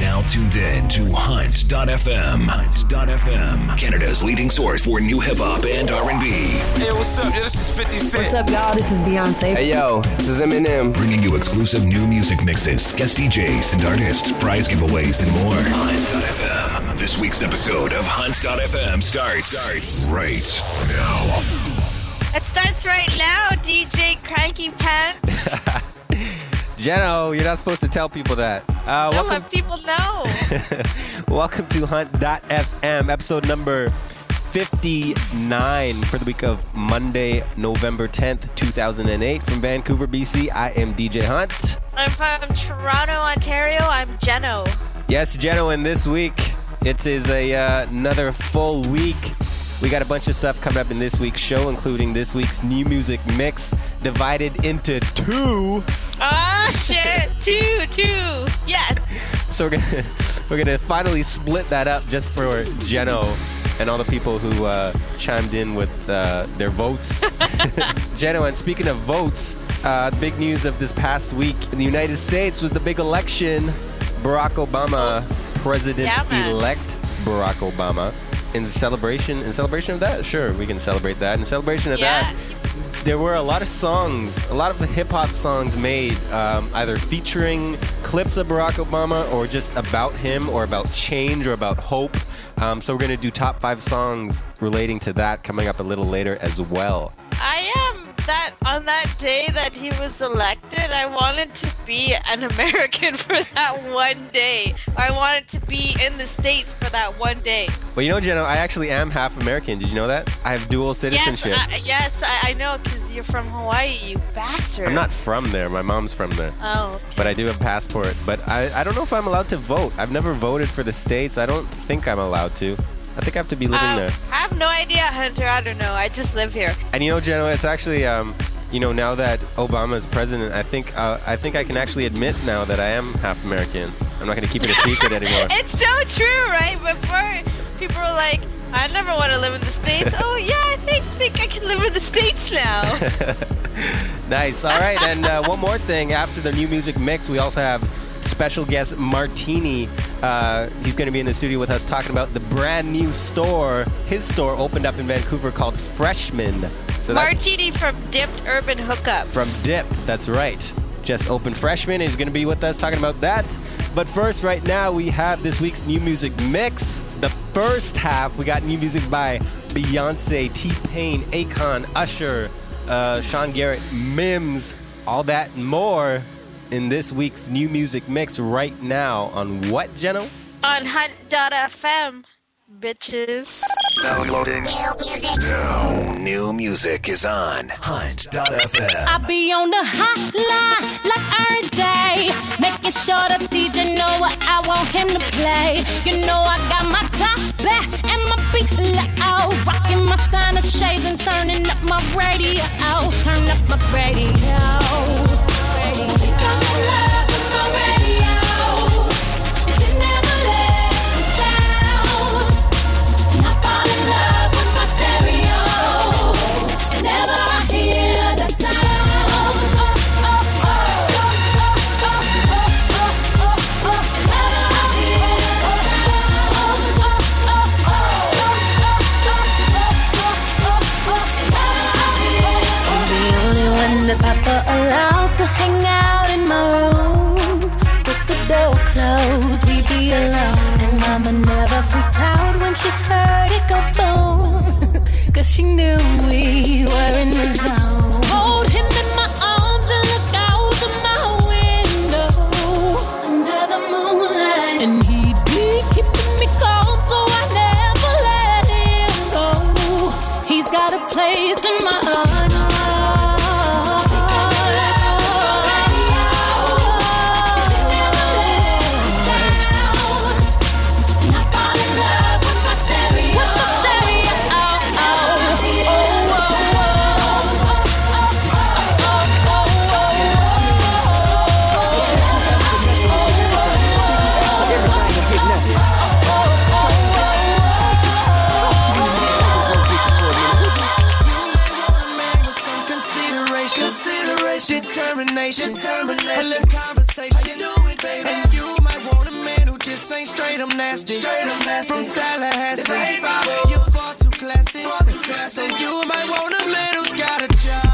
now tuned in to Hunt.fm. Hunt.fm, Canada's leading source for new hip hop and R&B. Hey, what's up? Yo, this is 50 Cent. What's up, y'all? This is Beyonce. Hey yo, this is Eminem. Bringing you exclusive new music mixes, guest DJs and artists, prize giveaways, and more. Hunt.fm. This week's episode of Hunt.fm starts, starts right now. It starts right now, DJ Cranky Pants. Jeno, you're not supposed to tell people that. Uh, No, welcome, people know. welcome to Hunt.fm, episode number 59 for the week of Monday, November 10th, 2008. From Vancouver, BC, I am DJ Hunt. I'm from Toronto, Ontario. I'm Jeno. Yes, Jeno, and this week it is a uh, another full week. We got a bunch of stuff coming up in this week's show, including this week's new music mix, divided into two. Oh shit! two, two. Yes. So we're gonna we're gonna finally split that up just for Jeno and all the people who uh, chimed in with uh, their votes. Jeno, and speaking of votes, uh, big news of this past week in the United States was the big election. Barack Obama, President-elect Barack Obama. In celebration, in celebration of that, sure, we can celebrate that. In celebration of Yeah. that, there were a lot of songs, a lot of the hip hop songs made um, either featuring clips of Barack Obama or just about him or about change or about hope. Um, so we're going to do top five songs relating to that coming up a little later as well. I am that on that day that he was elected. I wanted to be an American for that one day. I wanted to be in the states for that one day. Well, you know, Jenna, I actually am half American. Did you know that? I have dual Yes, citizenship. I, yes, I, I know, because you're from Hawaii, you bastard. I'm not from there. My mom's from there. Oh, okay. But I do have a passport. But I, I don't know if I'm allowed to vote. I've never voted for the states. I don't think I'm allowed to. I think I have to be living Um, there. I have no idea, Hunter. I don't know. I just live here. And you know, Jenna, it's actually, um, you know, now that Obama is president, I think, uh, I think I can actually admit now that I am half American. I'm not going to keep it a secret anymore. It's so true, right? Before people were like, I never want to live in the states. oh yeah, I think think I can live in the states now. nice. All right. And uh, one more thing. After the new music mix, we also have special guest Martini. Uh, he's going to be in the studio with us talking about the brand new store. His store opened up in Vancouver called Freshman. So Martini from Dipt Urban Hookups. from Dipt, That's right. Just open freshman is going to be with us talking about that. But first, right now, we have this week's new music mix. The first half, we got new music by Beyonce, T Pain, Akon, Usher, uh, Sean Garrett, Mims, all that and more in this week's new music mix right now on what, Jeno? on Hunt.fm, bitches. Downloading. Now, new music is on Hunt.fm. I be on the hotline like every day, making sure the DJ know what I want him to play. You know I got my top back and my beat loud, rocking my Steiner shades and turning up my radio. Turn up my radio. Come in love Cause she knew we were in the zone. consideration, consideration, determination, determination, and conversation. I do it, baby. And you might want a man who just ain't straight. I'm nasty, straight. I'm nasty from Tallahassee. You're far too classy, far too classy. so you might want a man who's got a job.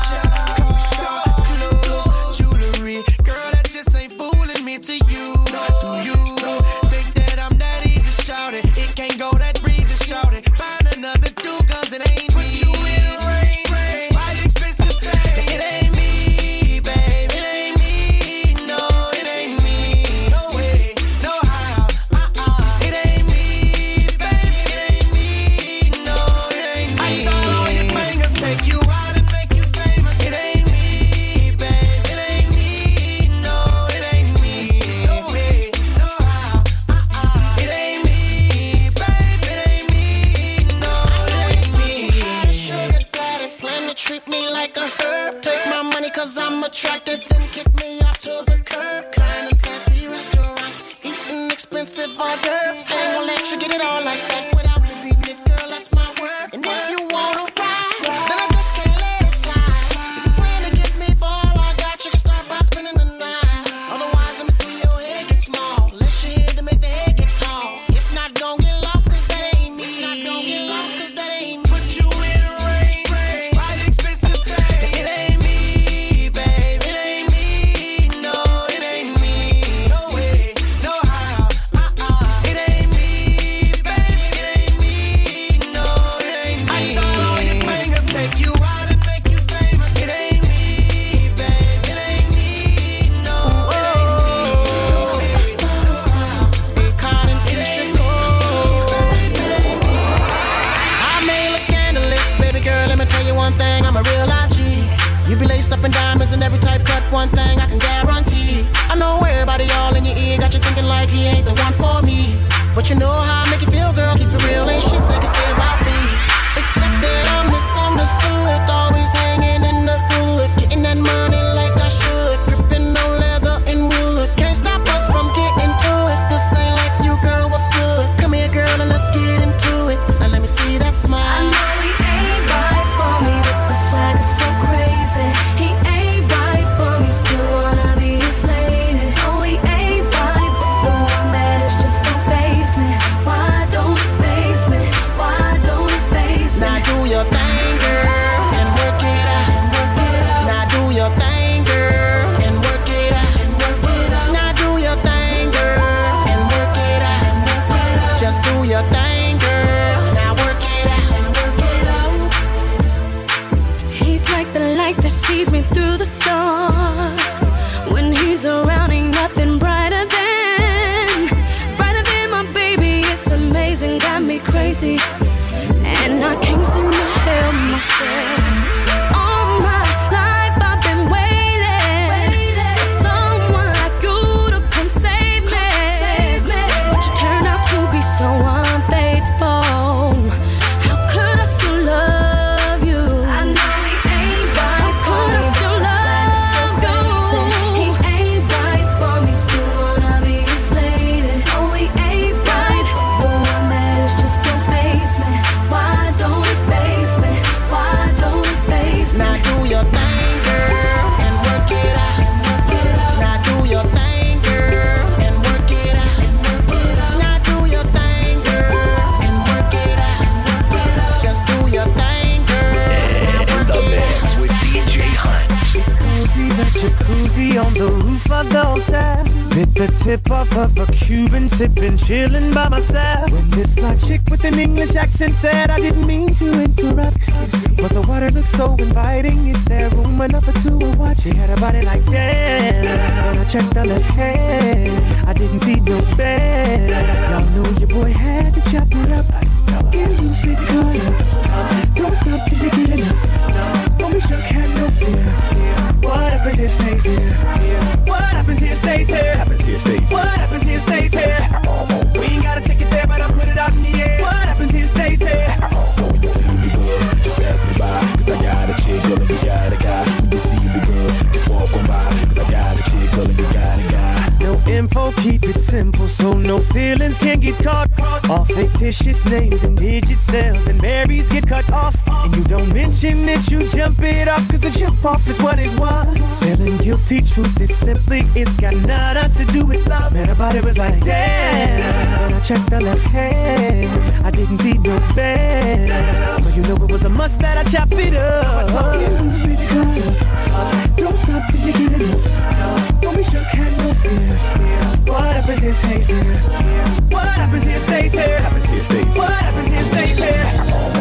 get cut off. And you don't mention it, you jump it off, cause the jump off is what it was. Telling guilty truth is simply, it's got nada to do with love. Man, about it was like, damn. When I checked the left hand, I didn't see no bed. So you know it was a must that I chop it up. So I told you, sweet girl, uh, don't stop till you get enough. Don't be shook, have no fear. What happens here stays here. What happens here stays here. What happens here stays here.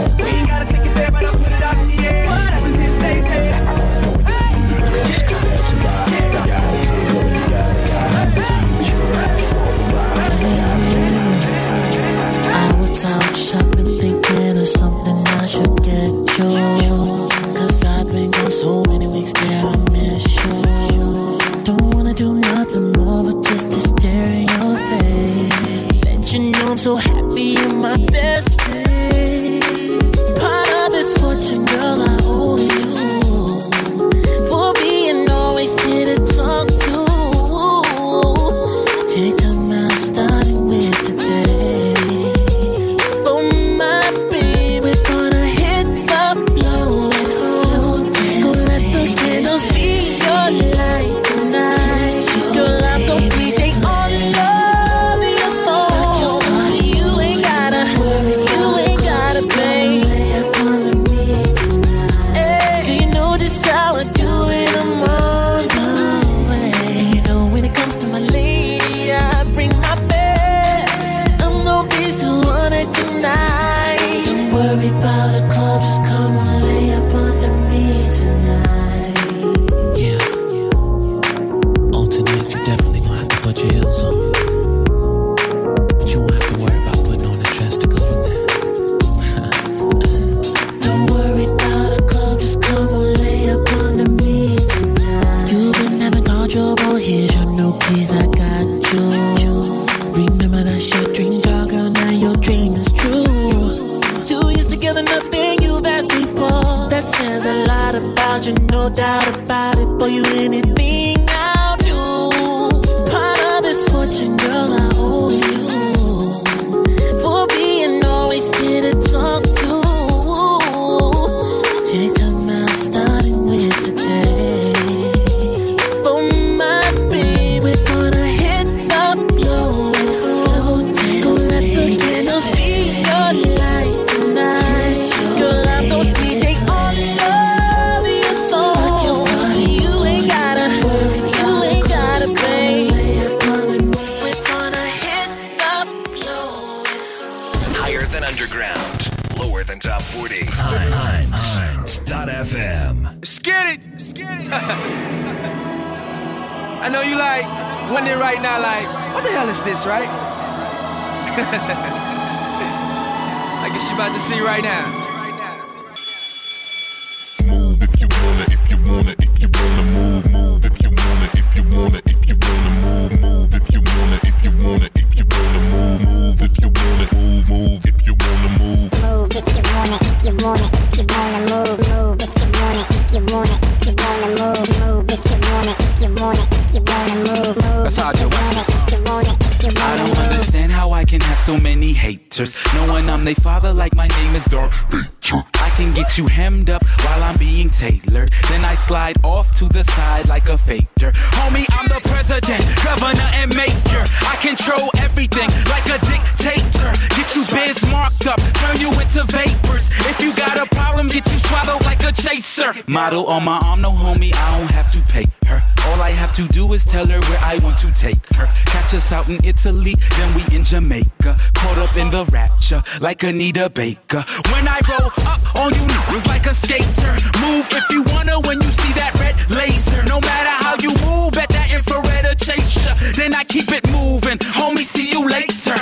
like Anita Baker. When I roll up on you, it's like a skater. Move if you wanna when you see that red laser. No matter how you move, at that infrared will chase ya. Then I keep it moving, homie. See you later.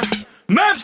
Maps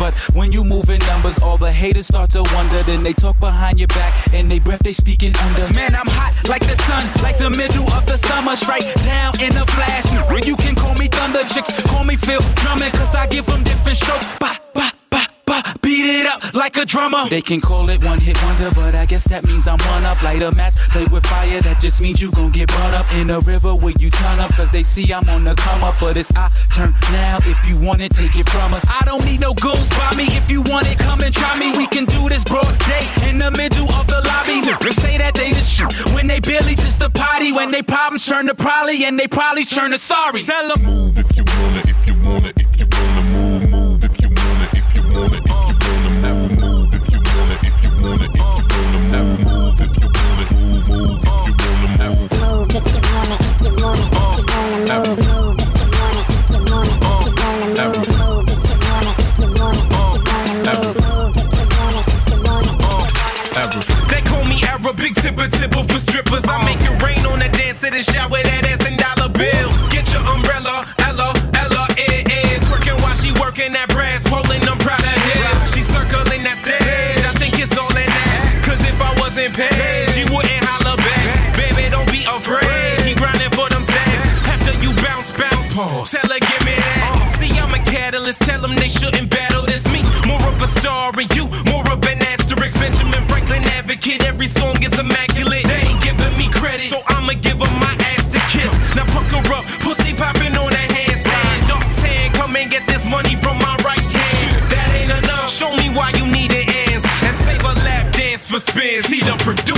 But when you move in numbers, all the haters start to wonder. Then they talk behind your back, and they breath they speaking under. Man, I'm hot like the sun, like the middle of the summer, straight down in a flash. When you can call me thunder, chicks call me Phil Drummond, cause I give them different strokes. Bah, Beat it up like a drummer. They can call it one hit wonder, but I guess that means I'm one up. Light a match, play with fire, that just means you gon' get burned up. In the river where you turn up, cause they see I'm on the come up. But it's I turn now, if you want it, take it from us. I don't need no goons by me, if you want it, come and try me. We can do this broad day in the middle of the lobby. They say that they the shit when they barely just a potty. When they problems turn to probably, and they probably turn to sorry. Tell them. Move if you want it, if you want it, if you want it. Big tipper tipper for strippers. I make it rain on the dance in the shower, that ass and dollar bills. Get your umbrella, Ella, Ella, eh, eh. Twerking while she working that brass, pulling them proud of hips. She circling that stage, I think it's all in that. Cause if I wasn't paid, she wouldn't holler back. Baby, don't be afraid, he grinding for them stacks. After you bounce, bounce, tell her give me that. See, I'm a catalyst, tell them they shouldn't battle this. Me, more of a star and you, I'ma give them my ass to kiss. Now pucker up, pussy popping on a handstand. Dark tan, come and get this money from my right hand. That ain't enough. Show me why you need it ends and save a lap dance for spins. He the producer.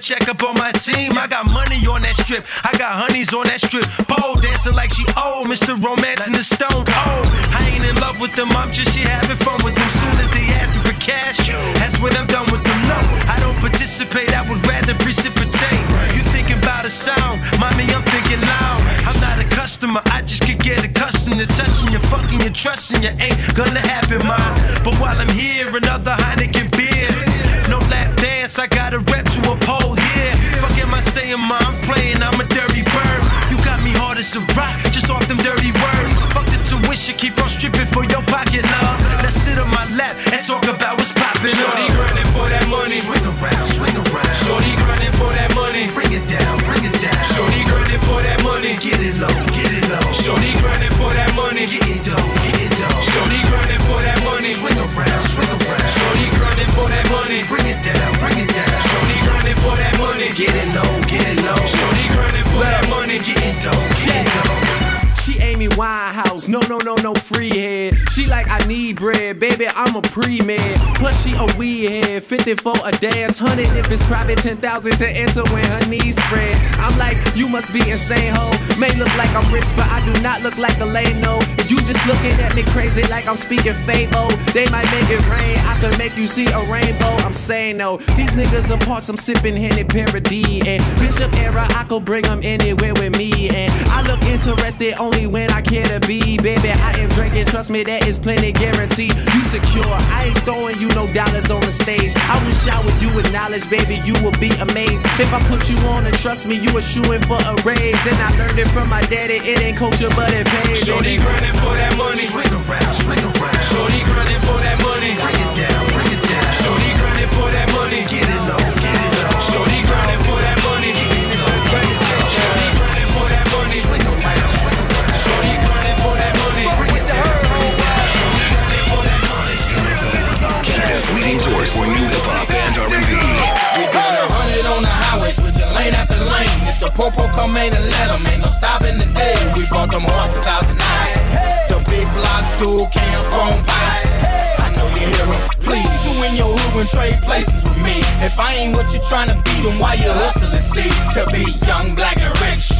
Check up on my team. I got money on that strip. I got honeys on that strip. Pole dancing like she old. Mr. Romance in the stone cold. I ain't in love with them. I'm just she having fun with them. Soon as they ask me for cash, that's when I'm done with them. No, I don't participate. I would rather precipitate. You thinking about a sound, mommy? I'm thinking loud. I'm not a customer. I just could get accustomed to touching you, fucking you, trusting you. Ain't gonna happen, mom. But while I'm here, another Heineken beer. No lap dance. I got and talk baby, I'm a pre-med. Plus she a weed head, 50 for a dance, 100 if it's private, 10,000 to enter when her knees spread. I'm like, you must be insane, ho. May look like I'm rich, but I do not look like a lame, no. If you just looking at me crazy like I'm speaking fable, they might make it rain, I could make you see a rainbow. I'm saying no, these niggas are parts, I'm sipping Henny Paradis. And Bishop era, I could bring them anywhere with me. And I look interested only when I care to be. Baby, I am drinking, trust me, that is plenty guaranteed. You secure, I ain't throwing you no dollars on the stage. I will shower with you with knowledge, baby, you will be amazed. If I put you on and trust me, you are shooing for a raise. And I learned it from my daddy, it ain't culture, but it pays. Shorty grinding for that money. Swing around, swing around. Shorty grinding for that money. Bring it down, bring it down. Shorty grinding for that money. Get it low, get it low. Shorty grinding for that Leading source for new hip hop and R&B. We got a hundred on the highway, switching lane after lane. If the popo come in and let 'em, ain't no stopping the day. We bought them horses out tonight. The big blocks, dual cams, phone pipes. I know you hear 'em. Please, you in your hood and trade places with me. If I ain't what you tryna be, then why you hustling? See, to be young, black, and rich.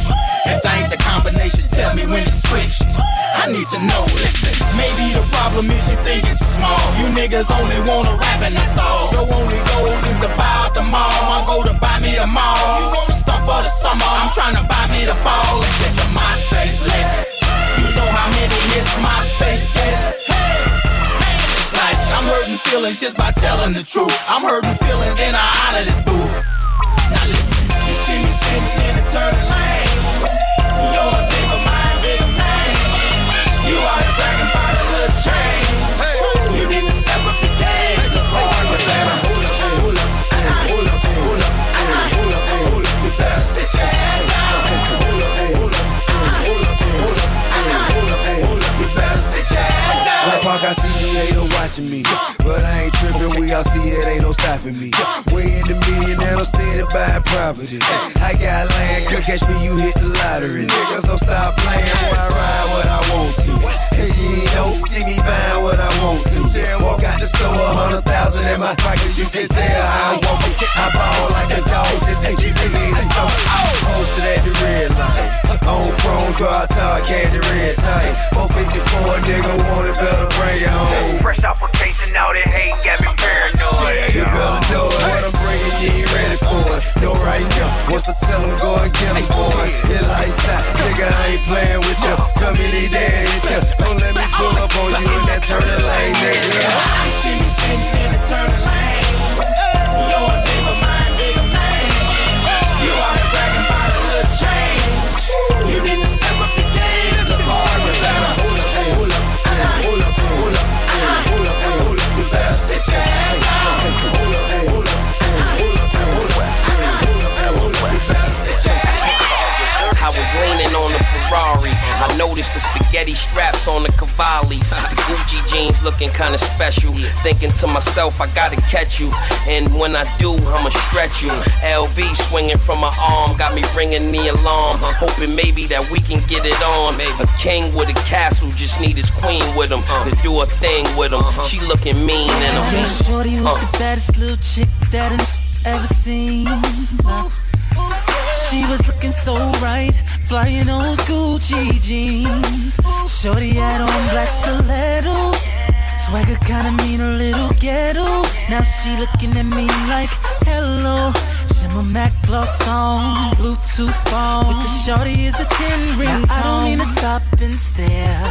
If that ain't the combination, tell me when it's switched. I need to know, listen. Maybe the problem is you think it's small. You niggas only wanna rap and that's all. Your only goal is to buy out the mall. I'm go to buy me the mall. You wanna stuff for the summer. I'm tryna buy me the fall and get your MySpace lit. You know how many hits MySpace get? It's like I'm hurting feelings just by telling the truth. I'm hurting feelings and I honor this booth. Now listen, you see me sitting in the turning lane. You're a bigger mind, bigger man. You out here bragging I see the hater watching me. But I ain't tripping, we all see it, ain't no stopping me. Way in the million, and I'm steady buying property. I got land, could catch me, you hit the lottery. Niggas, so stop playing, boy, I ride what I want to. Hey, you don't see me buying what I want to. Walk out the store, a hundred thousand in my pocket, you can tell how I walk it. I ball like a dog, that they keep me in. Posted at the red light. On chrome car, tar, candy red tight. 454, nigga, want it better, bring it home. Fresh a case and all that hate got me paranoid. You better know it. What I'm bringing, you ain't ready for it. Know right now. Once I tell them, go and get them, boy. Hit lights out. Nigga, I ain't playing with you. Come in, hit you. Don't let me pull up on you in that turning lane, nigga. You see me sitting in the turning lane. Ferrari. I noticed the spaghetti straps on the Cavallis. The Gucci jeans looking kinda special. Thinking to myself, I gotta catch you. And when I do, I'ma stretch you. LV swinging from my arm, got me ringing the alarm. Hoping maybe that we can get it on. A king with a castle just need his queen with him to do a thing with him. She looking mean in him. Yeah, Shorty was uh. the baddest little chick that I ever seen. She was looking so right, flying those Gucci jeans. Shorty had on black stilettos, swagger kinda mean a little ghetto. Now she looking at me like hello. Shimmer Mac gloss on, Bluetooth phone. With the shorty is a 10 ring. Now, I don't mean to stop and stare,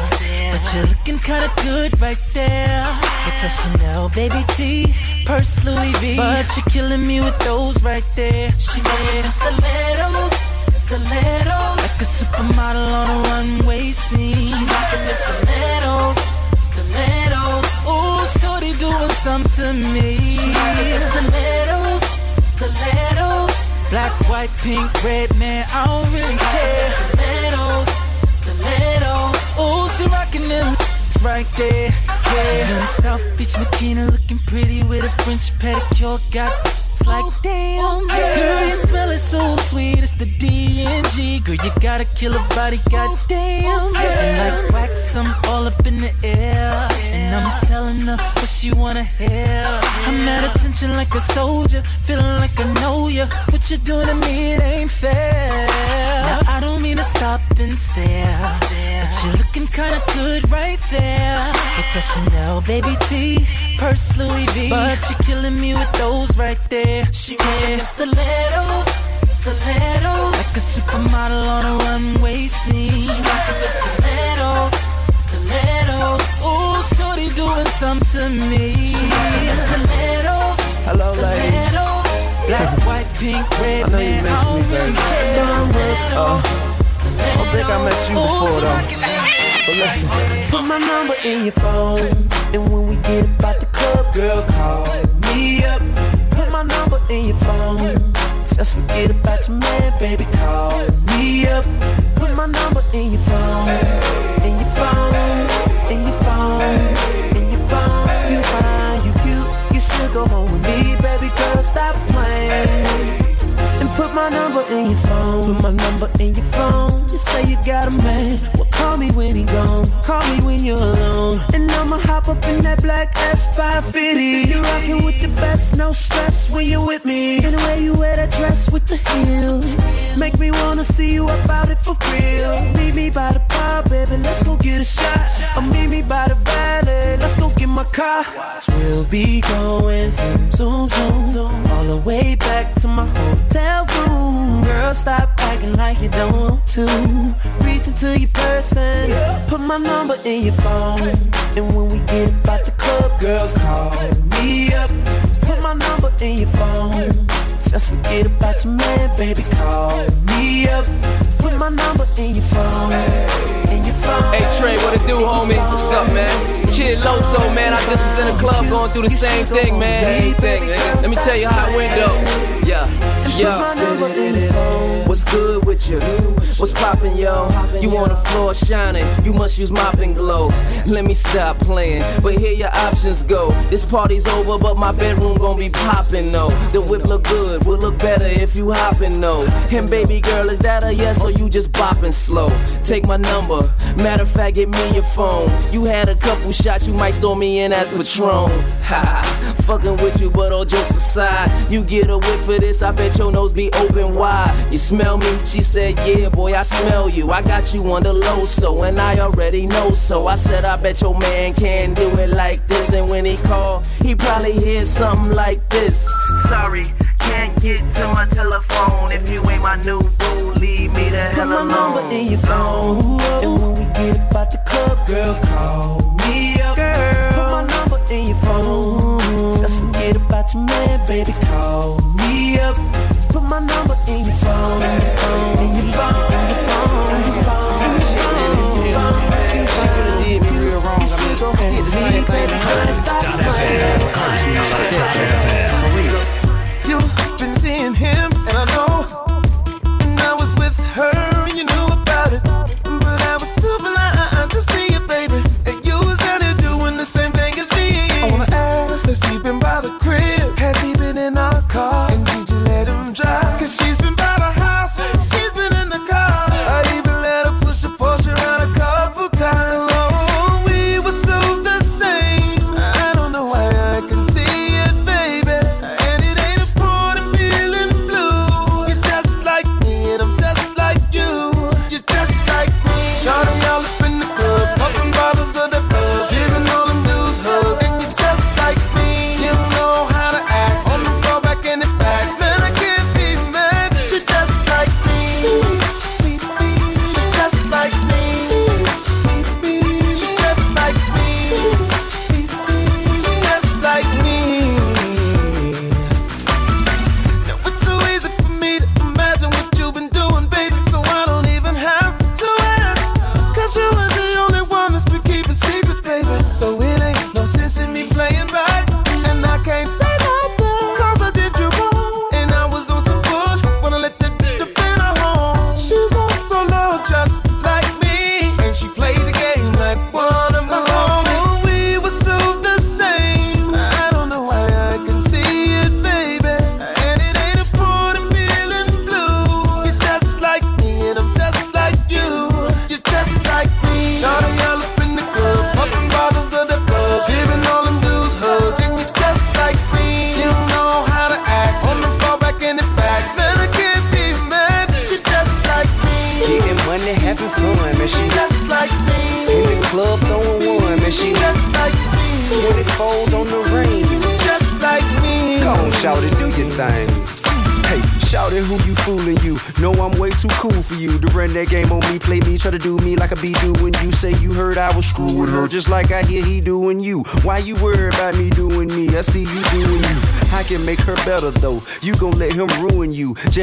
but you're looking kinda good right there. With the Chanel baby T, purse Louis V. But you're killing me with those right there. She made them stilettos, stilettos. Like a supermodel on a runway scene. She rockin' them stilettos, stilettos. Ooh, shorty doing something to me. She rockin' them stilettos, stilettos. Black, white, pink, red, man, I don't really care. Stilettos, stilettos. Ooh, she rockin' them right there. Yeah. South Beach Makina looking pretty with a French pedicure. Got it's like damn, oh, oh, girl, you smell it so sweet. It's the D and G. Girl, you got a killer body, goddamn. Oh, and like wax, I'm all up in the air. And I'm telling her what she wanna hear. I'm at attention like a soldier, feeling like I know ya. What you doing to me, it ain't fair. Now I don't mean to stop and stare, but you're looking kinda good right there. With the Chanel baby T, purse Louis V. But you're killing me with those right there. She wearing them stilettos, stilettos. Like a supermodel on a runway scene. She rockin' them stilettos, stilettos. Ooh, shorty doing something to me. She rockin' them stilettos, Hello, ladies. stilettos. Black, white, pink, red, I know you man, miss I me, baby. really care. Somewhere, uh, I don't think I met you before, though. Listen, put my number in your phone. And when we get about the club, girl, call me up. Put my number in your phone. Just forget about your man, baby, call me up. Put my number in your phone. In your phone. In your phone. In your phone. You fine, you cute. You should go home with me, baby girl. Stop playing. And put my number in your phone. Put my number in your phone. You say you got a man. Call me when he gone. Call me when you're alone. And I'ma hop up in that black S550. You rockin' with the best, no stress when you're with me. And the way you wear that dress with the heels. Make me wanna see you about it for real. Meet me by the bar, baby. Let's go get a shot. Or meet me by the valley. Let's go get my car. We'll be going zoom, zoom, zoom, zoom all the way back to my hotel room. Girl, stop acting like you don't to. Reach into your person, put my number in your phone. And when we get about the club, girl, call me up. Put my number in your phone. Just forget about your man, baby, call me up. Put my number in your phone. In your phone. Hey Trey, what it do, homie? What's up, man? Kid Loso, man. I just was in the club going through the same thing, man. Same thing. Let me tell you how it went, though. Yeah, yeah. What's good with you? What's poppin', yo? You on the floor shining? You must use mop and glow. Let me stop playing, but here your options go. This party's over, but my bedroom gon' be poppin', though. The whip look good, will look better if you hoppin', though. And baby girl, is that a yes or you just bopping slow? Take my number. Matter of fact, get me your phone. You had a couple shots, you might store me in as Patron. Ha, fucking with you, but all jokes aside, you get a whiff of this. I bet your nose be open wide. You smell me? She said, Yeah, boy, I smell you. I got you on the low, so and I already know so. I said, I bet your man can do it like this. And when he called, he probably hear something like this. Sorry, can't get to my telephone. If you ain't my new boo, leave me the hell alone. Put my number in your phone. And when we get about the club, girl, call me up. Put my number in your phone. Just forget about your man, baby, call me up. Put my number in your phone. In your phone. In your phone. In your phone. In your phone. In your phone. In your phone. Did me real wrong. I mean, go ahead, the same thing.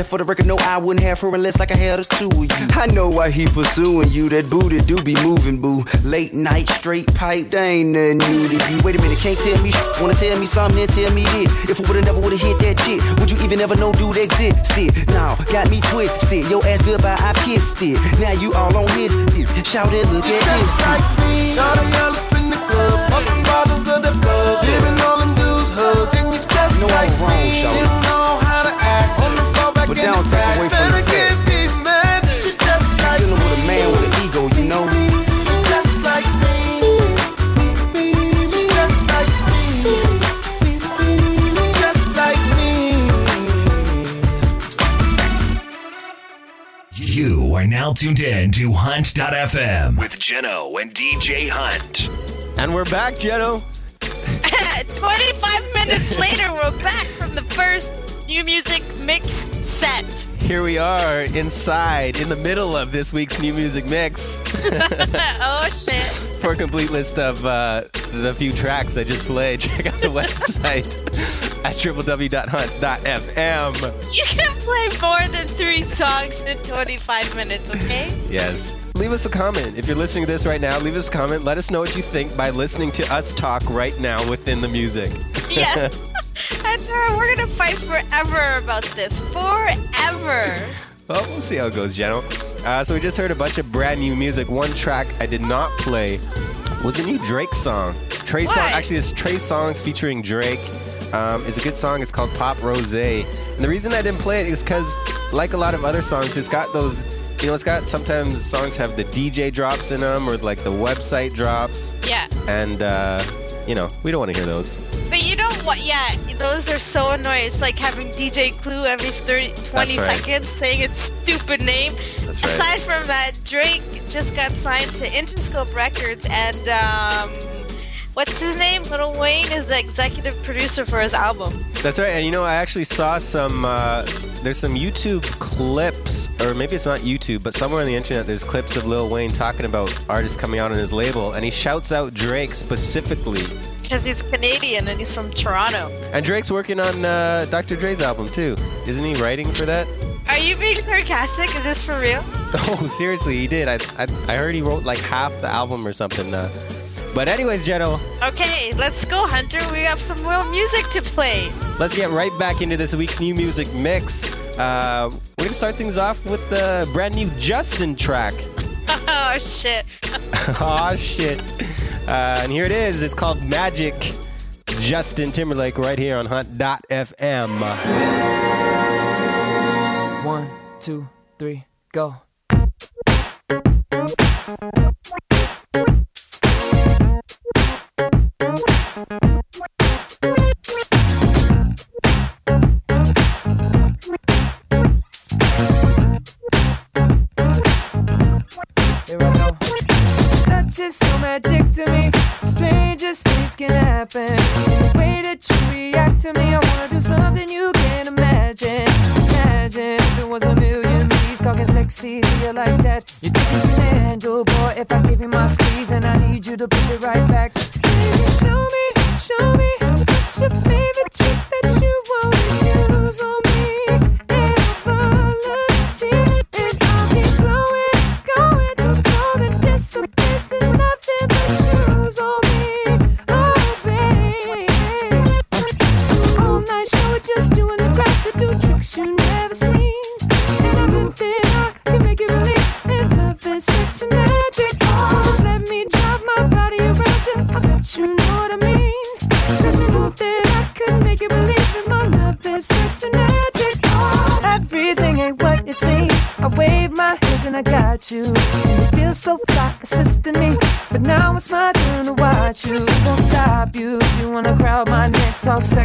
For the record, no, I wouldn't have her unless like I had a two of you. I know why he pursuing you. That booty do be moving, boo. Late night, straight pipe, they ain't nothing new to you. Wait a minute, can't tell me sh- Wanna tell me something, then tell me this. If I would've never would've hit that chick, would you even ever know dude existed? Now, got me twisted. Your ass goodbye, I kissed it. Now you all on his dick. Shout it, look at this. Like me. Shawty all up in the club, popping bottles of the blood, giving all them dudes hugs. And you just No, like I'm wrong, me. You are now tuned in to Hunt.fm with Jeno and DJ Hunt. And we're back, Jeno. 25 minutes later, we're back from the first new music mix set. Here we are inside, in the middle of this week's new music mix. oh shit. For a complete list of uh, the few tracks I just played, check out the website at www.hunt.fm. You can play more than three songs in 25 minutes, okay? Yes. Leave us a comment. If you're listening to this right now, leave us a comment. Let us know what you think by listening to us talk right now within the music. Yeah. That's right. We're gonna fight forever about this. Forever. Well, we'll see how it goes, General. Uh, so we just heard a bunch of brand new music. One track I did not play was a new Drake song. Trey song, actually, it's Trey Songz featuring Drake. Um, it's a good song. It's called Pop Rose. And the reason I didn't play it is because, like a lot of other songs, it's got those. You know, it's got sometimes songs have the DJ drops in them or like the website drops. Yeah. And uh, you know, we don't want to hear those. But you know what? Yeah, those are so annoying. It's like having DJ Clue every 30, 20 right. seconds saying its stupid name. That's right. Aside from that, Drake just got signed to Interscope Records, and um, what's his name? Lil Wayne is the executive producer for his album. That's right. And you know, I actually saw some. Uh, there's some YouTube clips, or maybe it's not YouTube, but somewhere on the internet, there's clips of Lil Wayne talking about artists coming out on his label, and he shouts out Drake specifically. Because he's Canadian and he's from Toronto. And Drake's working on uh, Dr. Dre's album too. Isn't he writing for that? Are you being sarcastic? Is this for real? Oh, seriously, he did. I, I, I heard he wrote like half the album or something. Uh, but anyways, Jenna, Okay, let's go, Hunter. We have some real music to play. let's get right back into this week's new music mix. Uh, we're gonna start things off with the brand new Justin track. oh, shit. oh shit. Uh, and here it is. It's called Magic. Justin Timberlake right here on Hunt.fm. One, two, three, go. I wanna do something you can't imagine. Imagine if it was a million bees talking sexy to you like that. You think you can handle, boy, if I give you my squeeze and I need you to push it right back.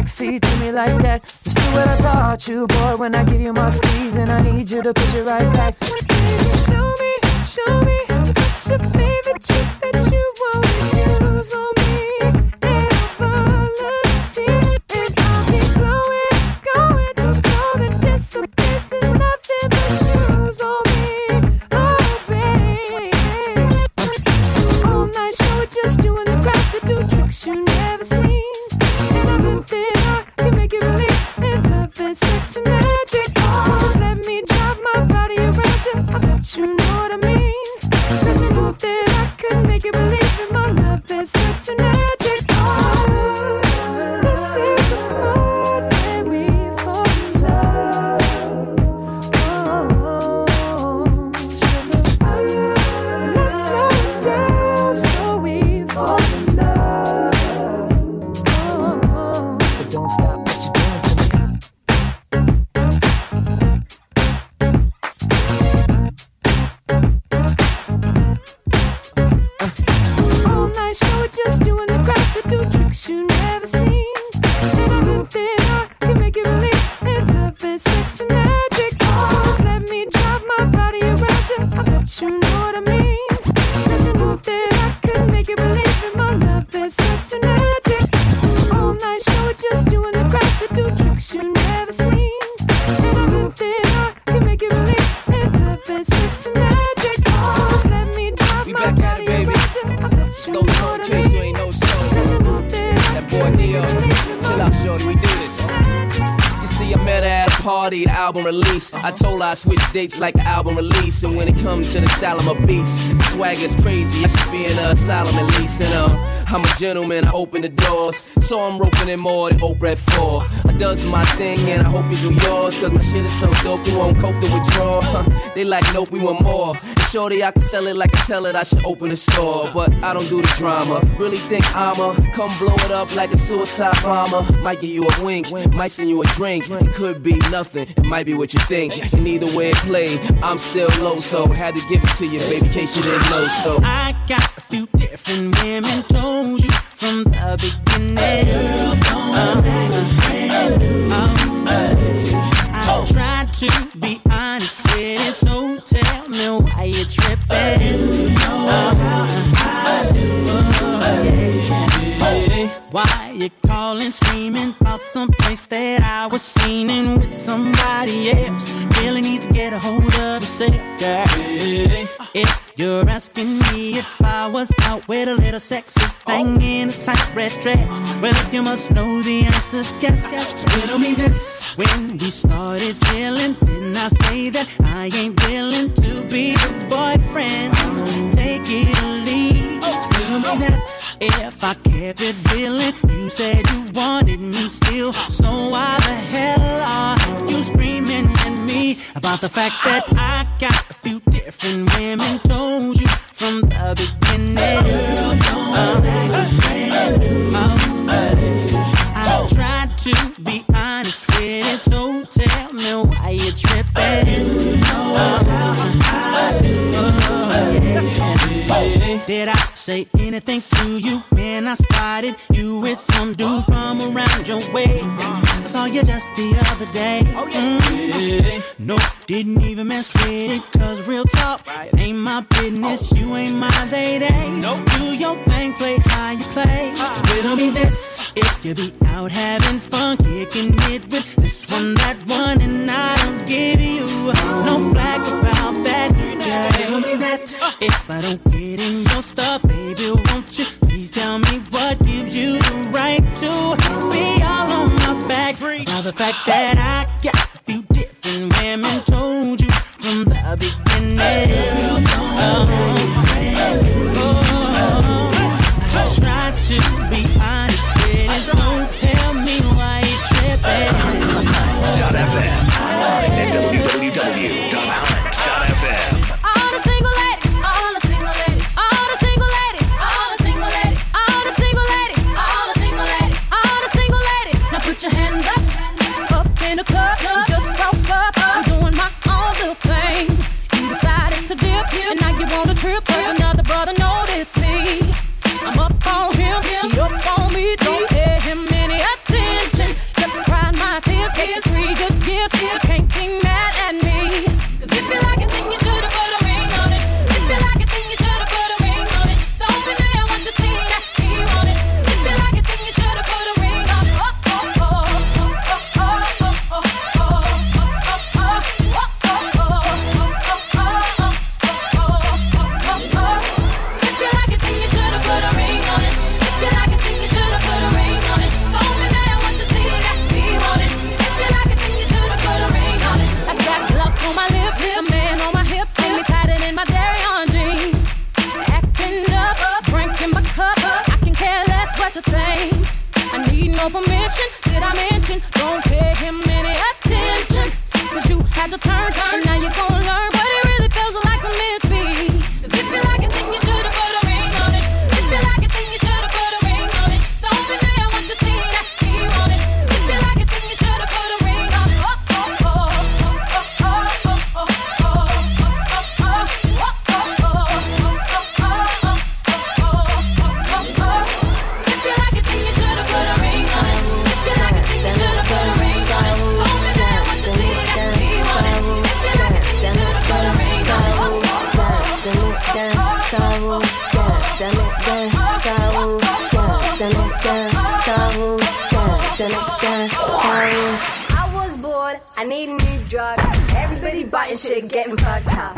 Sexy to me like that. Just do what I taught you, boy. When I give you my squeeze and I need you to push it right back. Show me, show me what's your favorite trick that you wanna use I told her I switch dates like the album release. And when it comes to the style, I'm a beast. Swag is crazy, I should be in an asylum at least. And uh, I'm a gentleman, I open the doors. So I'm roping in more than Oprah at four. I does my thing, and I hope you do yours. Cause my shit is so dope, you won't cope the withdrawal. they like, nope, we want more. And shorty, I can sell it like I tell it, I should open a store. But I don't do the drama. Really think I'ma come blow it up like a suicide bomber. Might give you a wink, might send you a drink. It could be nothing, it might be what you think. And either way it played, I'm still low, so had to give it to you, baby, in case you didn't know. So I got a few different women told you from the beginning. Uh, tripping. Why you calling, screaming about some place that I was seen in with somebody else? Really need to get a hold of yourself, girl. If you're asking me if I was out with a little sexy thing in a tight red dress, well, if you must know the answer's yes. Riddle me this. When we started chilling, didn't I say that I ain't willing to be your boyfriend? Take it or leave. Riddle me that. If I kept it feeling, you said you wanted me still. So why the hell are you screaming at me about the fact that I got different women? Told you from the beginning. Uh, uh, uh, uh, I tried to be honest with it, so tell me why you tripping. Did I say anything to you when I spotted you with some dude from around your way? I saw you just the other day. Mm. No, didn't even mess with it, cause real talk, it ain't my business. You ain't my lady. No, do your thing, play how you play. Riddle me this. If you be out having fun, kicking it with this one, that one, and I don't give you no flag about Just tell me that if I don't get in your stuff, baby, won't you please tell me what gives you the right to be all on my back? Now the fact that I got a few different women told you from the beginning. Biting shit, getting fucked up.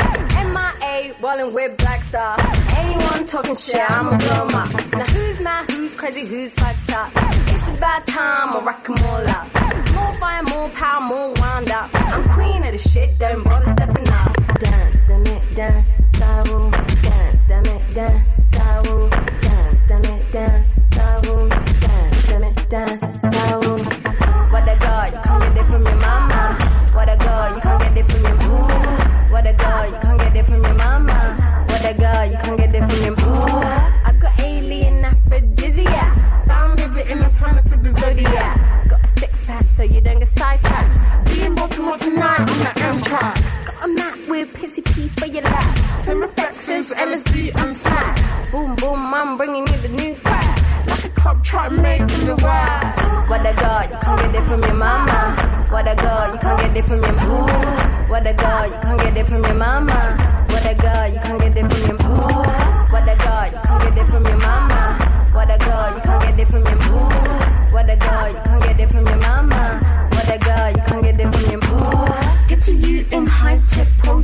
MIA, rolling with Black Star. Anyone talking shit, I'ma blow up. Now who's mad, who's crazy, who's fucked up? It's about time, I'll rack 'em all up. More fire, more power, more wound up. I'm queen of the shit, don't bother stepping up. Dance, damn it, dance, saru. Dance, damn it, dance, saru. Dance, damn it, dance, saru. Dance, damn it, dance, you don't get sidetracked. Be in Baltimore tonight on the Amtrak. Got a map with pee for your lap. Some reflexes, LSD and sack. Boom boom, I'm bringing you the new crack. Like a club try making the wild. What a girl, you can't get it from your mama. What a girl, you can't get it from your boo. What a girl, you can't get it from your mama. What a girl, you can't get it from your boo. What a girl, you can't get it from your mama. What a girl, you can't get it from your boo. What a girl, you can't get it from your mama. What a girl, you can't get it from your boo. Get to you in high tech pro.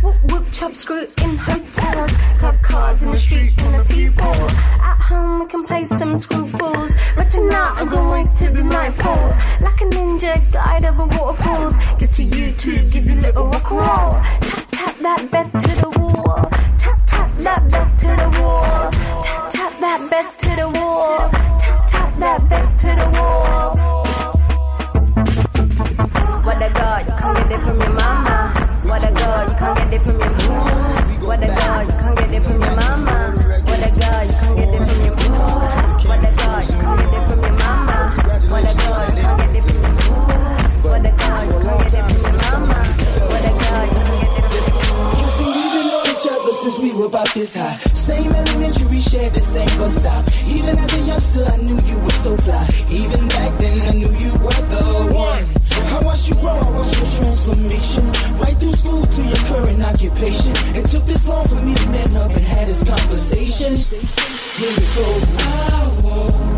Whoop whoop chop screw in hotels. Club cars in the street and the people. At home we can play some screwballs. But tonight I'm going right to the nightfall. Like a ninja guide over waterfalls. Get to you to give you little rock and roll. Tap tap that bed to the wall. Tap tap that bed to the wall. Tap tap that bed to the wall. Tap that bed to the wall. What a girl, you can't get it from your mama. What a girl, you can't get it from your boo. What a girl, we about this high. Same elementary, shared the same bus stop. Even as a youngster, I knew you were so fly. Even back then, I knew you were the one. I watched you grow, I watched your transformation. Right through school to your current occupation. It took this long for me to man up and have this conversation. Here we go. I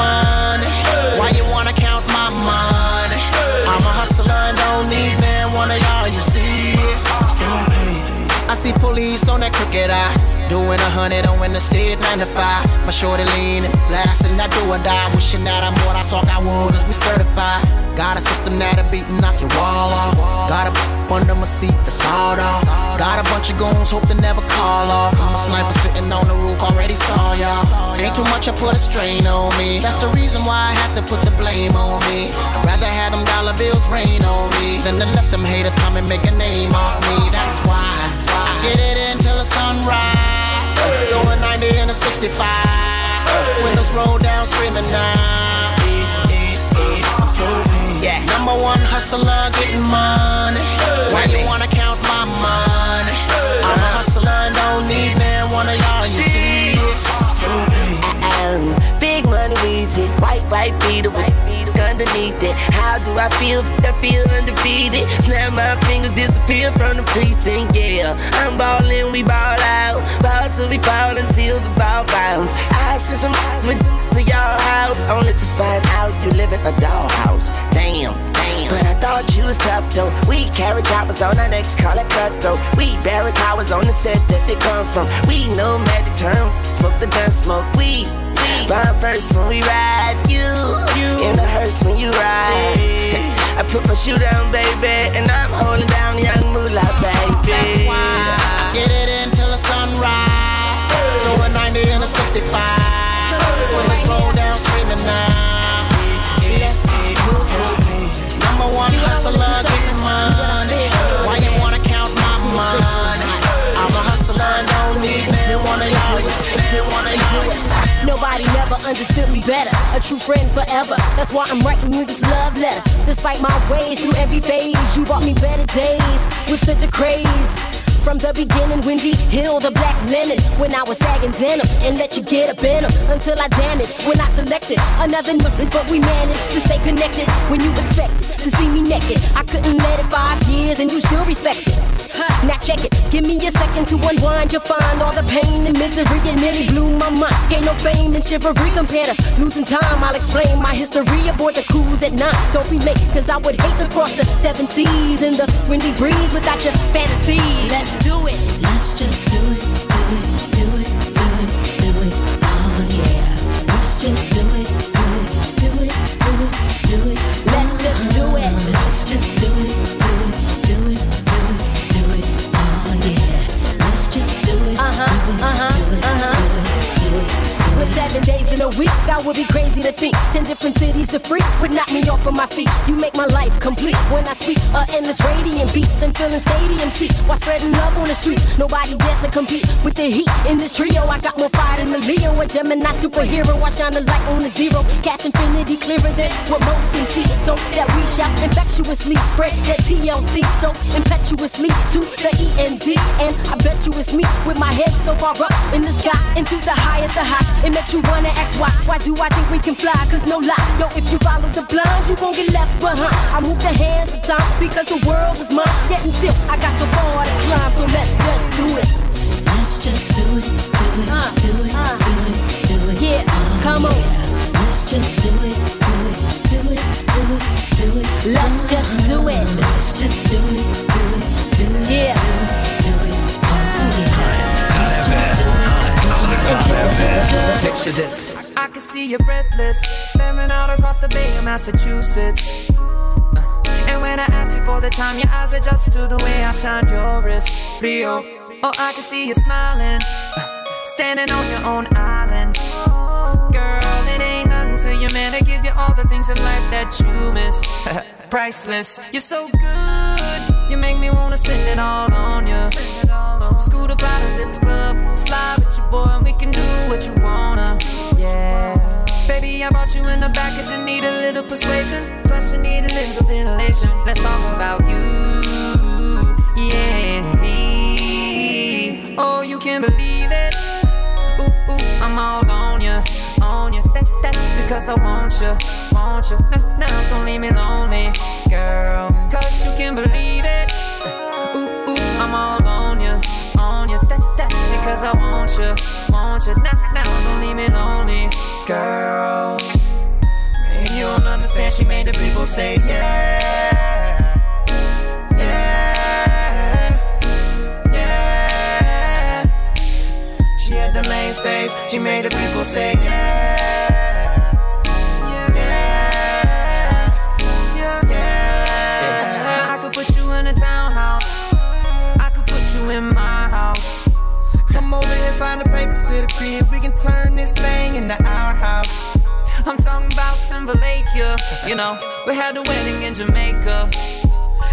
money. Why you wanna count my money? I'm a hustler and don't need man one of y'all. You see it? I see police on that crooked eye. Doing a hundred on in the state 95. My shorty leaning, blasting that do or die. Wishing that I'm what I saw I would, cause we certified. Got a system that'll beat and knock your wall off. Got a under my seat, that's all off. Got a bunch of goons, hope they never call off. I'm a sniper sitting on the roof, already saw y'all. Ain't too much, I put a strain on me. That's the reason why I have to put the blame on me. I'd rather have them dollar bills rain on me than to let them haters come and make a name off me. That's why I get it until the sunrise. Going 90 in a 65. Windows roll down, screaming now. Yeah. Number one hustler, getting money. Why you wanna count my money? I'm a hustler and don't need man one of y'all. You see this? Um, big money Weezy, white, white with underneath it. How do I feel? I feel undefeated. Snap my fingers, disappear from the precinct. Yeah, I'm ballin', we ball out. Ball till we fall until the ball bounce. I send some with to your house, only to find out you live in a dollhouse. Damn. damn. But I thought you was tough though. We carry choppers on our necks, call it cutthroat. We bury towers on the set that they come from. We know magic term, smoke the gun, smoke weed. Rhyme first when we ride, you, in the hearse when you ride. I put my shoe down, baby, and I'm holding down young moolah, baby. That's why I get it in till the sunrise. Going 90 in a 65. Nobody never understood me better. A true friend forever. That's why I'm writing you this love letter. Despite my ways through every phase, you brought me better days. Withstood the craze. From the beginning, Wendy Hill, the black linen. When I was sagging denim and let you get up in 'em until I damaged. When I selected another nothing, but we managed to stay connected. When you expected to see me naked, I couldn't let it five years and you still respect it. Now check it, give me a second to unwind. You'll find all the pain and misery. It nearly blew my mind. Gain no fame and chivalry compared to losing time. I'll explain my history aboard the cruise at night. Don't be late, cause I would hate to cross the seven seas in the windy breeze without your fantasies. Let's do it. Let's just do it, do it, do it, do it, do it. Oh yeah. Let's just do it, do it, do it, do it, do it. Let's just do it. Let's just do it, seven days in a week, I would be crazy to think. Ten different cities to free would knock me off of my feet. You make my life complete when I speak. Uh, endless radiant beats and filling stadium seats while spreading love on the streets. Nobody dares to compete with the heat in this trio. I got more fire than the Leo, a Gemini superhero. I shine a light on the zero, cast infinity clearer than what most can see. So that we shall infectiously spread that TLC so impetuously to the END. And I bet you it's me with my head so far up in the sky into the highest of high. It makes you wanna ask why. Why do I think we can fly? Cause no lie, yo, if you follow the blind, you gon' get left behind. I move the hands of time because the world is mine. Yet and still, I got so far to climb, so let's just do it. Let's just do it, do it, Uh, do it, uh. do it, do it. Yeah, Oh, come on. yeah. Let's just do it, do it, do it, do it, do it. Let's just do it. Let's just do it, do it, do it, Yeah. do it, Picture this. I can see you breathless, staring out across the bay of Massachusetts. Uh, And when I ask you for the time, your eyes adjust to the way I shine your wrist. Frio. Oh, I can see you smiling, uh, standing on your own island. Girl, it ain't nothing to you, man. To give you all the things in life that you miss. Priceless. You're so good. You make me wanna spend it all on you. Scoot up out of this club, slide with your boy, and we can do what you wanna. Yeah. Baby, I brought you in the back cause you need a little persuasion. Plus, you need a little ventilation. Let's talk about you. Yeah, and me. Oh, you can believe it. Ooh, ooh, I'm all on you, on you. That, that's because I want you, want you. Now, now, don't leave me lonely, girl. Cause you can believe it. Ooh, ooh, I'm all because I want you, want you. Now, now, don't leave me lonely, girl. Man, you don't understand. She made the people say, yeah, yeah, yeah. She had the main stage. She made the people say, yeah, find the papers to the crib. We can turn this thing into our house. I'm talking about Timberlake, yeah. You know, we had the wedding in Jamaica.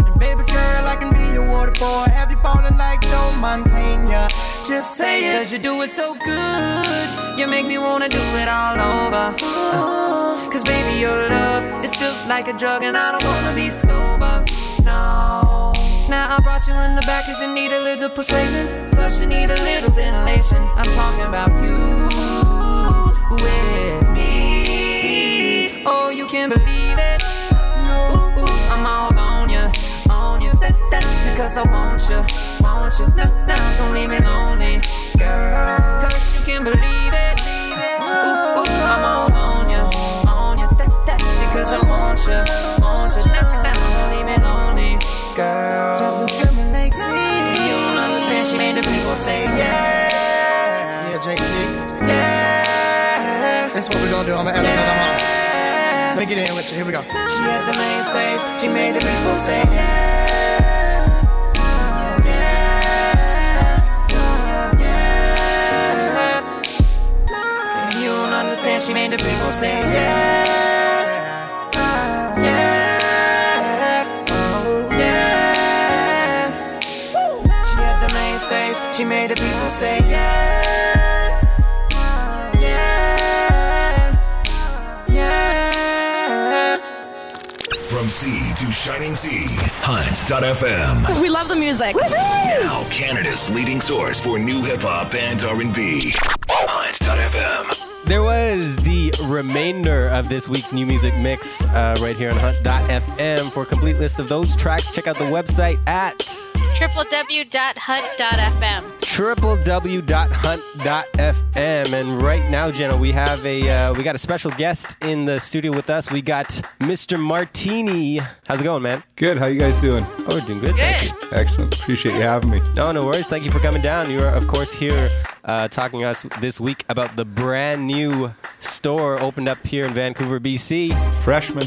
And baby girl, I can be your water boy. Have you ballin' like Joe Montana? Just say it. Cause you do it so good. You make me wanna do it all over. Uh, Cause baby, your love is built like a drug, and I don't wanna be sober. No. Now I brought you in the back cause you need a little persuasion. Plus, you need a little ventilation. I'm talking about you with me. Oh, you can believe it. Ooh, ooh, I'm all on you, on you. That, that's because I want you, want you. No, no, don't leave me lonely, girl. Cause you can believe it. Ooh, ooh, I'm all on you, on you. That, that's because I want you, want you. No, no, girl. Justin Timberlake, see. You don't understand, she made the people say yeah. Yeah, JT. Yeah. That's what we gonna do. I'm gonna add another home. Let me get in with you. Here we go. She at the main stage, she made the people say yeah. And you don't understand, she made the people say. Yeah. The people say yeah. Yeah. Yeah. From sea to shining sea, Hunt.fm. We love the music. Now Canada's leading source for new hip hop and R&B. Hunt.fm. There was the remainder of this week's new music mix uh, right here on Hunt.fm. For a complete list of those tracks, check out the website at www.hunt.fm. www.hunt.fm. And right now, Jenna, we have a uh, we got a special guest in the studio with us. We got Mr. Martini. How's it going, man? Good. How you guys doing? Oh, we're doing good. Thank you. Excellent. Appreciate you having me. No, no worries. Thank you for coming down. You are, of course, here uh, talking to us this week about the brand new store opened up here in Vancouver, BC. Freshman.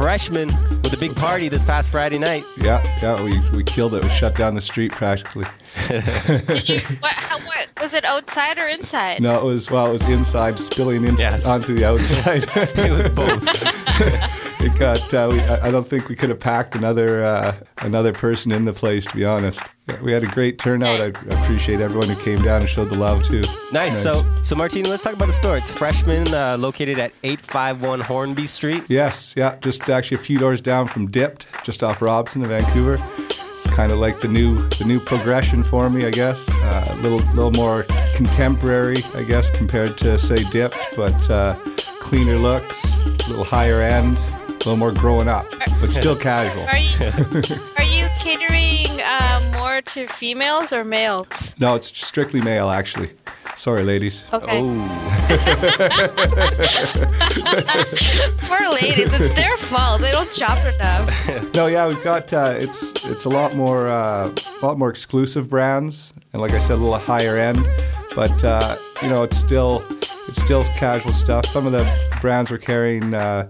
Freshman with a big party this past Friday night. Yeah, yeah. We, we killed it. We shut down the street practically. Did you, what, how, what? Was it outside or inside? No, it was well, it was inside spilling in onto the outside. it was both. it got. Uh, we, I I don't think we could have packed another uh, another person in the place. To be honest, we had a great turnout. I appreciate everyone who came down and showed the love too. Nice. So, so Martini, let's talk about the store. It's Freshman, uh, located at 851 Hornby Street. Yes, yeah, just actually a few doors down from Dipt, just off Robson in Vancouver. It's kind of like the new the new progression for me, I guess. Uh, a little little more contemporary, I guess, compared to say Dipt, but uh, cleaner looks, a little higher end, a little more growing up, but still casual. Are you are you catering uh, more to females or males? No, it's strictly male, actually. Sorry, ladies. Okay. Oh. Poor ladies, it's their fault. They don't shop enough. no, yeah, we've got uh, it's it's a lot more uh, a lot more exclusive brands, and like I said, a little higher end. But uh, you know, it's still it's still casual stuff. Some of the brands we're carrying uh,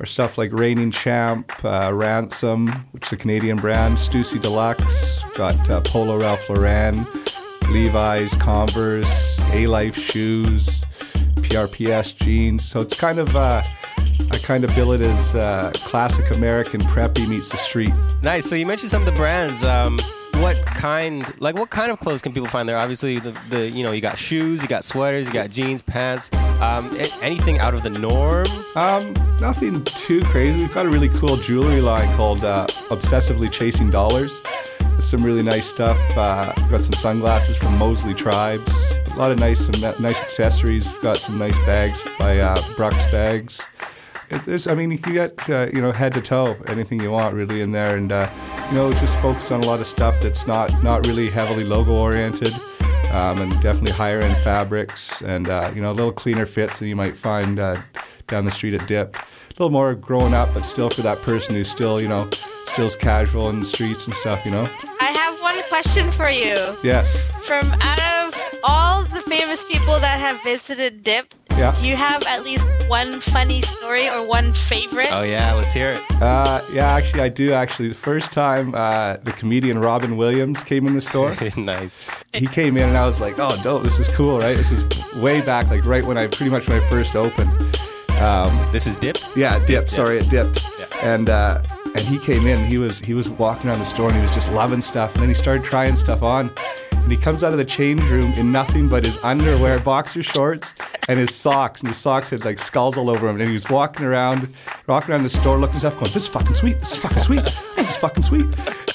are stuff like Reigning Champ, uh, Ransom, which is a Canadian brand, Stussy Deluxe, got uh, Polo Ralph Lauren, Levi's, Converse, A Life shoes, PRPS jeans. So it's kind of uh, I kind of bill it as uh, classic American preppy meets the street. Nice. So you mentioned some of the brands. Um, what kind, like, what kind of clothes can people find there? Obviously, the, the you know, you got shoes, you got sweaters, you got jeans, pants. Um, anything out of the norm? Um, nothing too crazy. We've got a really cool jewelry line called uh, Obsessively Chasing Dollars. Some really nice stuff. Uh, got some sunglasses from Mosley Tribes. A lot of nice, some nice accessories. We've got some nice bags by uh, Brooks Bags. It, there's, I mean, you can get uh, you know head to toe anything you want really in there, and uh, you know just focus on a lot of stuff that's not not really heavily logo oriented, um, and definitely higher end fabrics, and uh, you know a little cleaner fits than you might find uh, down the street at Dipt. A little more grown up, but still for that person who's still you know still's casual in the streets and stuff. You know. I have one question for you. Yes. From out of all the famous people that have visited Dipt, Yeah. Do you have at least one funny story or one favorite? Oh yeah, let's hear it. Uh, yeah, actually, I do. Actually, the first time uh, the comedian Robin Williams came in the store, nice. He came in and I was like, "Oh, dope! This is cool, right? This is way back, like right when I pretty much when I first opened." Um, this is Dipt. Yeah, Dipt. Sorry, it Dipt. And uh, and he came in. He was he was walking around the store and he was just loving stuff. And then he started trying stuff on. And he comes out of the change room in nothing but his underwear, boxer shorts, and his socks. And his socks had like skulls all over him. And he was walking around, walking around the store, looking stuff, going, "This is fucking sweet. This is fucking sweet. This is fucking sweet."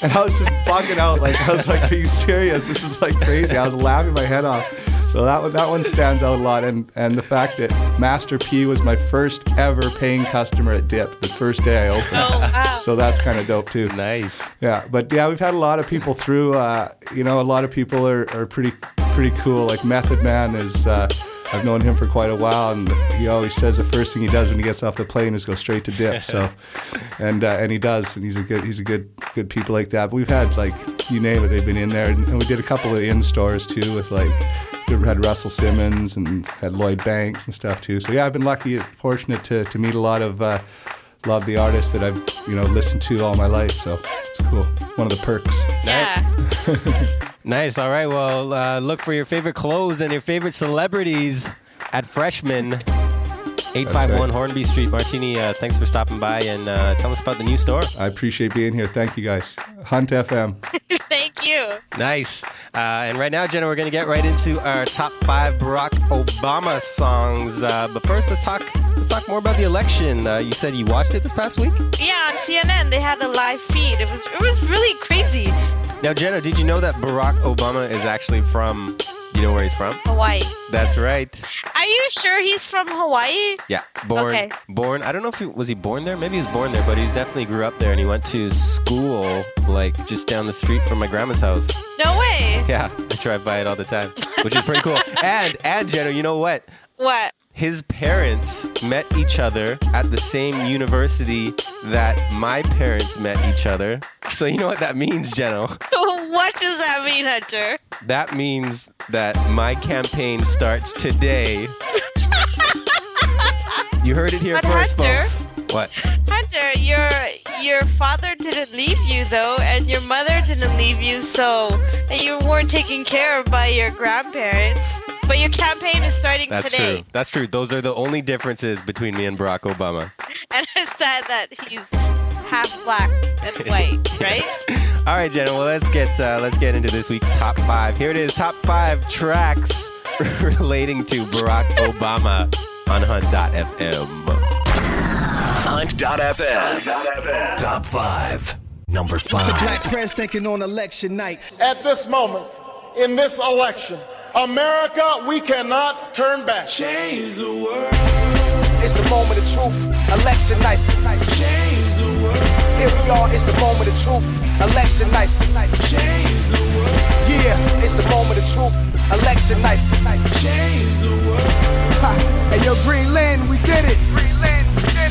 And I was just fucking out. Like I was like, "Are you serious? This is like crazy." I was laughing my head off. So that one, that one stands out a lot, and and the fact that Master P was my first ever paying customer at Dipt the first day I opened. Oh, wow. So that's kind of dope too. Nice. Yeah, but yeah, we've had a lot of people through. Uh, you know, a lot of people are, are pretty pretty cool. Like Method Man is. Uh, I've known him for quite a while, and he always says the first thing he does when he gets off the plane is go straight to Dipt. So, and uh, and he does, and he's a good he's a good good people like that. But we've had like you name it, they've been in there, and, and we did a couple of in stores too with like we had Russell Simmons and had Lloyd Banks and stuff too. So yeah, I've been lucky, fortunate to to meet a lot of. Uh, a lot of the artists that I've you know listened to all my life, so it's cool. One of the perks. Yeah. Nice. All right. Well, uh, look for your favorite clothes and your favorite celebrities at Freshman. 851 right. Hornby Street, Martini. Uh, thanks for stopping by and uh, tell us about the new store. I appreciate being here. Thank you guys. Hunt FM. Thank you. Nice. Uh, and right now, Jenna, we're going to get right into our top five Barack Obama songs. Uh, but first, let's talk. Let's talk more about the election. Uh, you said you watched it this past week. Yeah, on CNN they had a live feed. It was it was really crazy. Now, Jenna, did you know that Barack Obama is actually from? You know where he's from? Hawaii. That's right. Are you sure he's from Hawaii? Yeah, born. Okay. Born. I don't know if he was he born there. Maybe he was born there, but he definitely grew up there, and he went to school like just down the street from my grandma's house. No way. Yeah, I drive by it all the time, which is pretty cool. and and Jenna, you know what? What? His parents met each other at the same university that my parents met each other. So you know what that means, Jenna? what does that mean, Hunter? That means that my campaign starts today. you heard it here But first, Hunter- folks. What? Hunter, your your father didn't leave you though, and your mother didn't leave you, so and you weren't taken care of by your grandparents. But your campaign is starting That's today, true. That's true. Those are the only differences between me and Barack Obama. and it's sad that he's half black and white, right? All right, Jenna. Well, let's get uh, let's get into this week's top five. Here it is: top five tracks relating to Barack Obama on Hunt.fm. Hunt.fm. Top five. Number It's the five. black press thinking on election night. At this moment, in this election, America, we cannot turn back. Change the world. It's the moment of truth. Election night. Change the world. Here we are. It's the moment of truth. Election night. Change the world. Yeah, it's the moment of truth. Election night. Change the world. Ha. Hey, yo, Greenland, we did it. Greenland, we did it.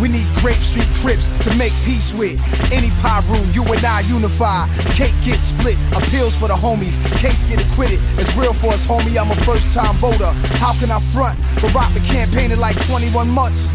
We need Grape Street Crips to make peace with. Any room, you and I unify. Cake get split, appeals for the homies. Case get acquitted. It's real for us, homie. I'm a first time voter. How can I front? Barack been campaigning like 21 months.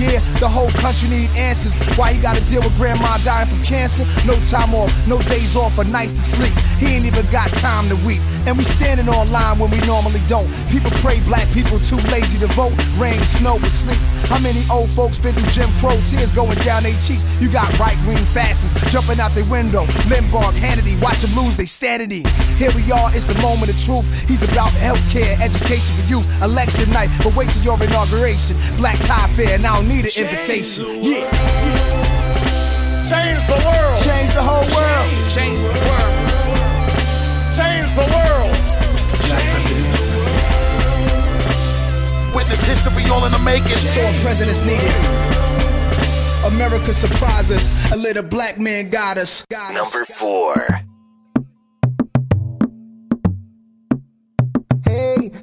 Yeah, the whole country need answers. Why he gotta deal with grandma dying from cancer? No time off, no days off, or nights to sleep. He ain't even got time to weep. And we standing online when we normally don't. People pray black people too lazy to vote. Rain, snow, and sleep. How many old folks been through Jim Crow? Tears going down their cheeks. You got right wing fascists jumping out their window. Limbaugh, Hannity, watch them lose their sanity. Here we are, it's the moment of truth. He's about healthcare, education for youth, election night. But wait till your inauguration. Black tie fair, and I don't need an invitation. Yeah. Change the world. Change the whole world. Change the world. Change the world. Witness history We all in the making. So a president's needed. America surprised us. A little black man got us. Got Number four.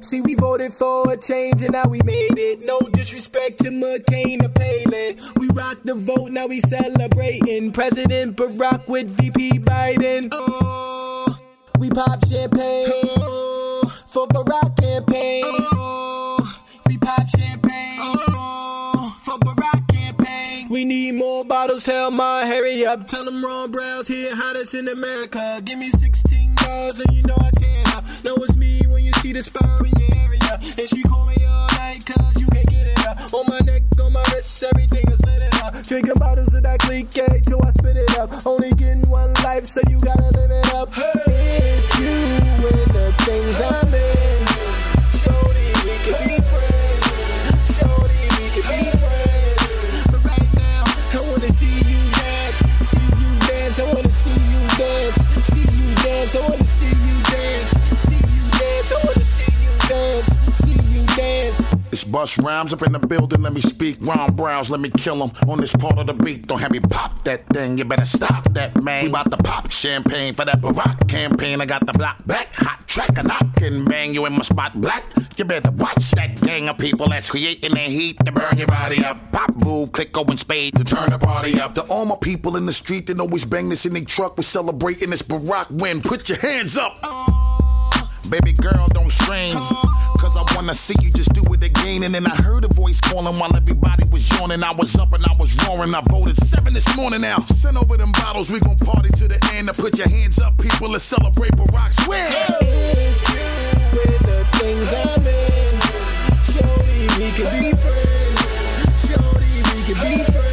See, we voted for a change and now we made it. No disrespect to McCain or Palin. We rocked the vote, now we celebrating. President Barack with VP Biden. Oh, we pop champagne oh, for Barack campaign. Oh, we pop champagne oh, for Barack campaign. We need more bottles, hell my hurry up. Tell them Ron Browz here, hottest in America. Give me 16 dollars and you know I can't. Know it's me when you see the area. And she call me all night cause you can't get it up. On my neck, on my wrist, everything is lit up. Drinking bottles of that clique till I spit it up. Only getting one life, so you gotta live it up. If you win the things I'm in, shorty, we can be friends. Shorty, we can be friends. But right now, I wanna see you dance, see you dance. I wanna see you dance, see you dance. I wanna see you dance. It's Busta Rhymes up in the building, let me speak. Ron Browz, let me kill him on this part of the beat. Don't have me pop that thing, you better stop that, man. We about to pop champagne for that Barack campaign. I got the block back, hot track, and knock and bang you in my spot black. You better watch that gang of people that's creating the heat to burn your body up. Pop, move, click, and spade to turn the party up. To all my people in the street that always bang this in their truck, we're celebrating this Barack win. Put your hands up. Baby girl, don't strain. Cause I wanna see you just do it again. And then I heard a voice calling while everybody was yawning. I was up and I was roaring. I voted seven this morning now. Send over them bottles, we gon' party to the end. Now put your hands up, people, let's celebrate Barack's win. with the things I'm in. We be friends. We be friends.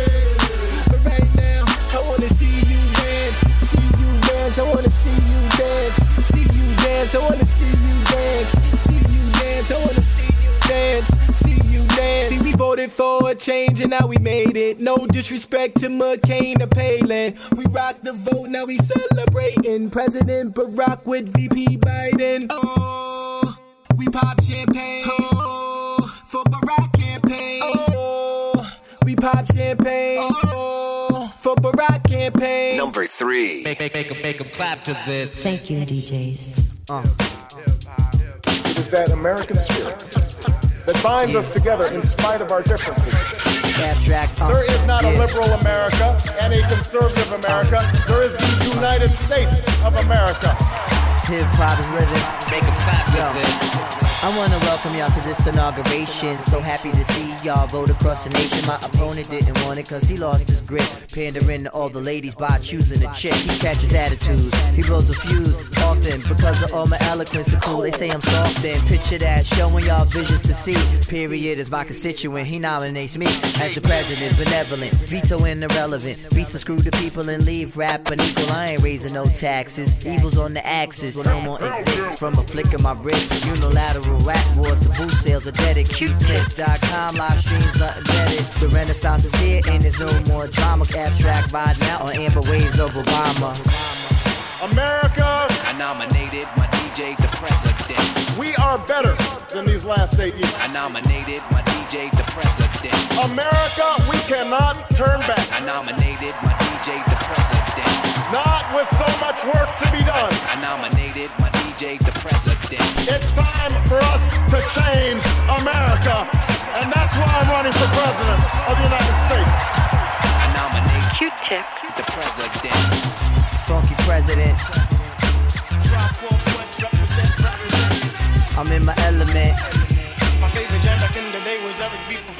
Dance. I wanna see you dance. See you dance. I wanna see you dance. See you dance. See, we voted for a change and now we made it. No disrespect to McCain or Palin. We rock the vote, now we celebrating. President Barack with VP Biden. Oh, we pop champagne. Oh, for Barack campaign. Oh, we pop champagne. Oh, for Barack campaign. Number three. Make, make, make, 'em- make 'em clap to this. Thank you, DJs. It is that American spirit that binds us together in spite of our differences. There is not a liberal America and a conservative America. There is the United States of America. Hip hop is living. Make 'em clap Yo. this. I wanna welcome y'all to this inauguration. So happy to see y'all vote across the nation. My opponent didn't want it cause he lost his grip. Pandering to all the ladies by choosing a chick. He catches attitudes, he blows a fuse often because of all my eloquence and cool. They say I'm soft and picture that, showing y'all visions to see. Period is my constituent. He nominates me as the president, benevolent, vetoing irrelevant. Beats to screw the people and leave rap unequal. I ain't raising no taxes. Evil's on the axis, will no more exist from a flick of my wrist. Unilateral rap wars to boost sales. A dead at Q-tip.com live streams undeaded. The Renaissance is here and there's no more drama. Abstract ride now on amber waves of Obama. America, I nominated my DJ the president. we are better than these last eight years. I nominated my DJ the president. America, we cannot turn back. I nominated my DJ the president. Not with so much work to be done. I nominated my DJ the president. It's time for us to change America. And that's why I'm running for president of the United States. I nominate Q-tip. the president. Funky president. I'm in my element. My favorite jam back in the day was Eric B.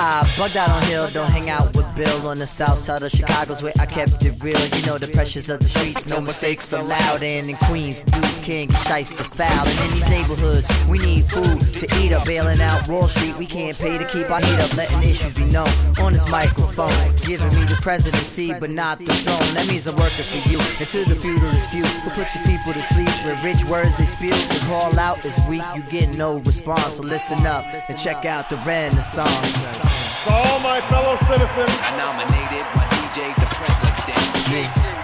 I bugged out on Hill, don't hang out with Bill on the south side of Chicago's where I kept it real. You know the pressures of the streets, no mistakes allowed. And in Queens, dudes can't get shice to foul. And in these neighborhoods, we need food to eat up. Bailing out Wall Street, we can't pay to keep our heat up. Letting issues be known on this microphone. Giving me the presidency, but not the throne. That means I'm working for you. And to the feudalist few who put the people to sleep with rich words they spew. The call out is weak, you get no response. So listen up and check out the Renaissance. To all my fellow citizens I nominated my DJ the president.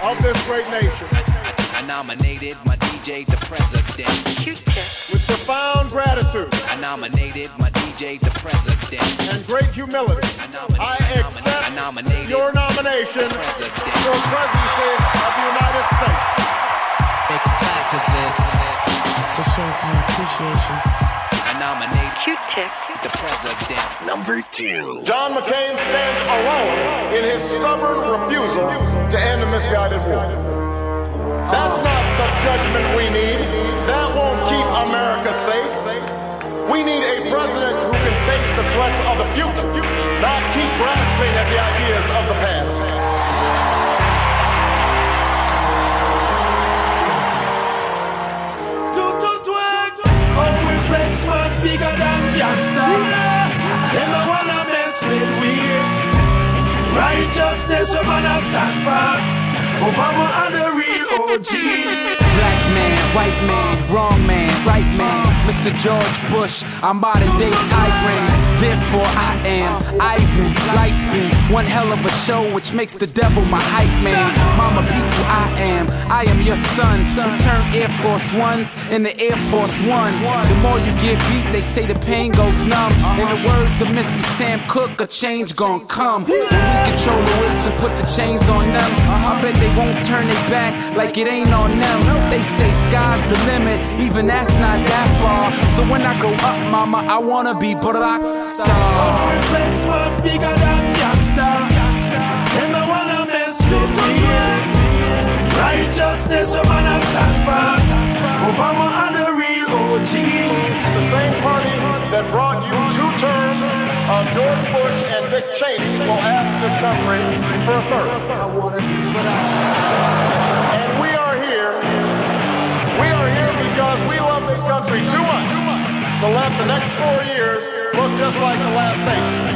of this great nation, I nominated my DJ the president. with profound gratitude I nominated my DJ the president. and great humility, I accept nominated your nomination for presidency of the United States. Make 'em clap to. To show my appreciation. I nominate Q-tip. the president. Number two. John McCain stands alone in his stubborn refusal to end the misguided war. That's not the judgment we need. That won't keep America safe. We need a president who can face the threats of the future, not keep grasping at the ideas of the past. Bigger than gangsta. Them no wanna mess with we. Righteousness we wanna stand for. Obama and the real OG. Black man, white man, wrong man, right man. Mr. George Bush, I'm modern day tyrant. Therefore, I am Ivan, spin. One hell of a show, which makes the devil my hype man. Mama, people, I am. I am your son. Return Air Force Ones in the Air Force One. The more you get beat, they say the pain goes numb. In the words of Mr. Sam Cooke, a change gon' come. When we control the whips and put the chains on them, I bet they won't turn their back like it ain't on them. They say sky's the limit, even that's not that far. So when I go up, mama, I wanna be rock star. Bigger than wanna mess with we. Righteousness stand. Obama and the real OG. The same party that brought you two terms of George Bush and Dick Cheney will ask this country for a third. And we are here. We are here because we love this country too much to let the next four years look just like the last eight.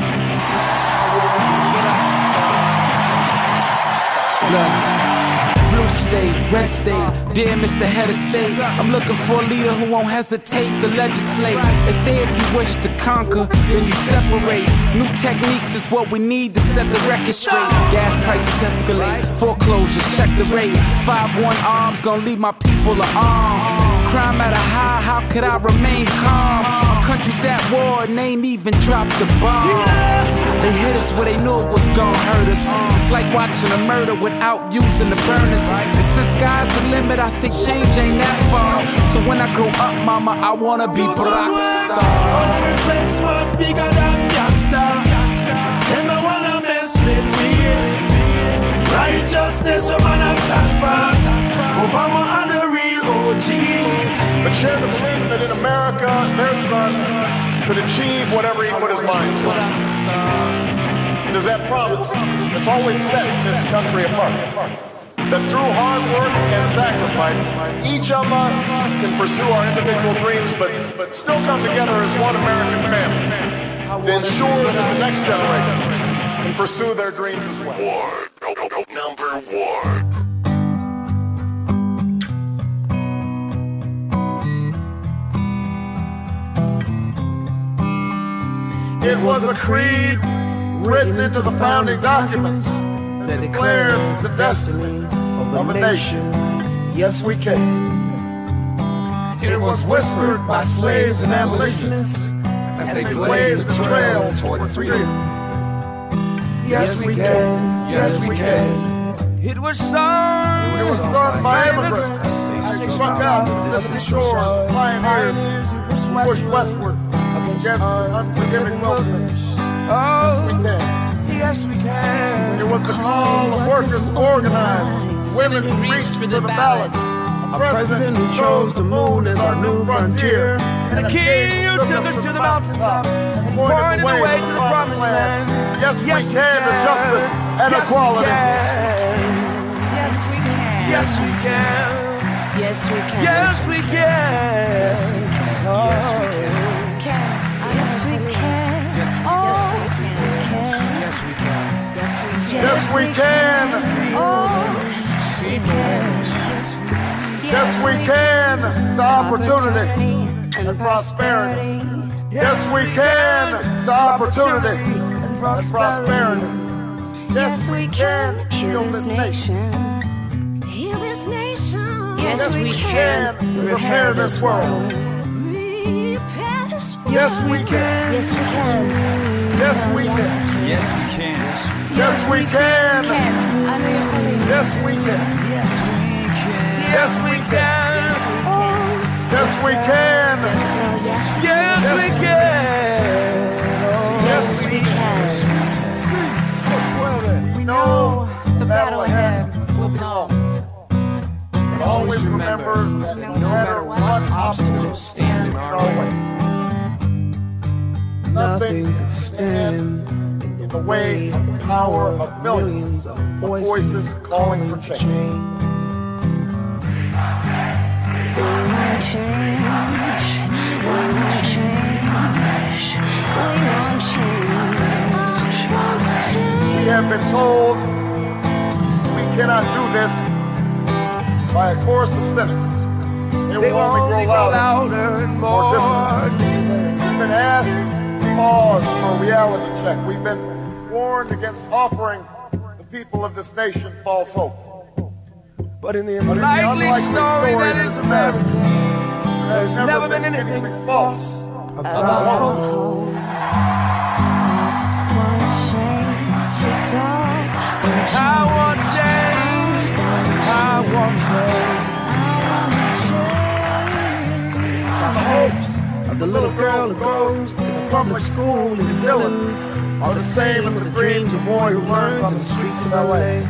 Blue state, red state, dear Mr. Head of State. I'm looking for a leader who won't hesitate to legislate. They say if you wish to conquer, then you separate. New techniques is what we need to set the record straight. Gas prices escalate, foreclosures, check the rate. 5-1 arms gonna leave my people unarmed. Crime at a high, how could I remain calm? Our country's at war and they ain't even dropped the bomb. They hit us where they knew it was gonna hurt us. It's like watching a murder without using the burners. And since sky's the limit, I say change ain't that far. So when I grow up, mama, I wanna be rock star. We flex man bigger than gangsta. Them no wanna mess with we. Righteousness we wanna stand for. Obama and the real OG. But share the belief that in America, their son could achieve whatever he put his mind to. Is that promise that's always set this country apart. That through hard work and sacrifice, each of us can pursue our individual dreams, but, but still come together as one American family to ensure that the next generation can pursue their dreams as well. Number one. It was a creed written into the founding documents that declared the destiny of a nation. Yes, we can. It was whispered by slaves and abolitionists as they blazed the trail toward freedom. Yes, we can. Yes, we can. It was sung. It was sung by immigrants as they struck out from distant shores, pioneers who pushed westward against the unforgiving wilderness. Yes, we can. Yes, we can. It was the call of workers organized, women who reached for the ballots, a president who chose the moon as our new frontier, And the king who took us to the mountaintop and pointed the way to the promised land. Yes, we can to justice and Yes, we equality. can. Yes, we can. Yes, we can. Yes, we can. Yes, we can. Yes, we can. Yes, we can. Yes, we can. Yes, we can. Yes, we can to opportunity and prosperity. Yes, we can to opportunity and prosperity. Yes, we can heal this nation. Heal this nation. Yes, we can repair this world. Repair this world. Yes, we can. Yes, we can. Yes, we can. Yes, we can. Yes, we can. Yes, we can. Yes, we can. Yes, we can. Yes, we can. Yes, we can. We know the battle ahead will be long. But always remember that no matter what obstacles stand in our way, think and stand the way of the power of millions of voices calling for change. We have been told we cannot do this by a chorus of cynics. They will only grow louder, and more dissonant. We've been asked to pause for a reality check. We've been warned against offering the people of this nation false hope. But in the But in the unlikely unlikely story that that is is America, There's never been anything false about hope. I want change. I want change. The hopes of the little girl who goes to the public school in Dillon are the same as the dreams of boy who learns on the streets of LA.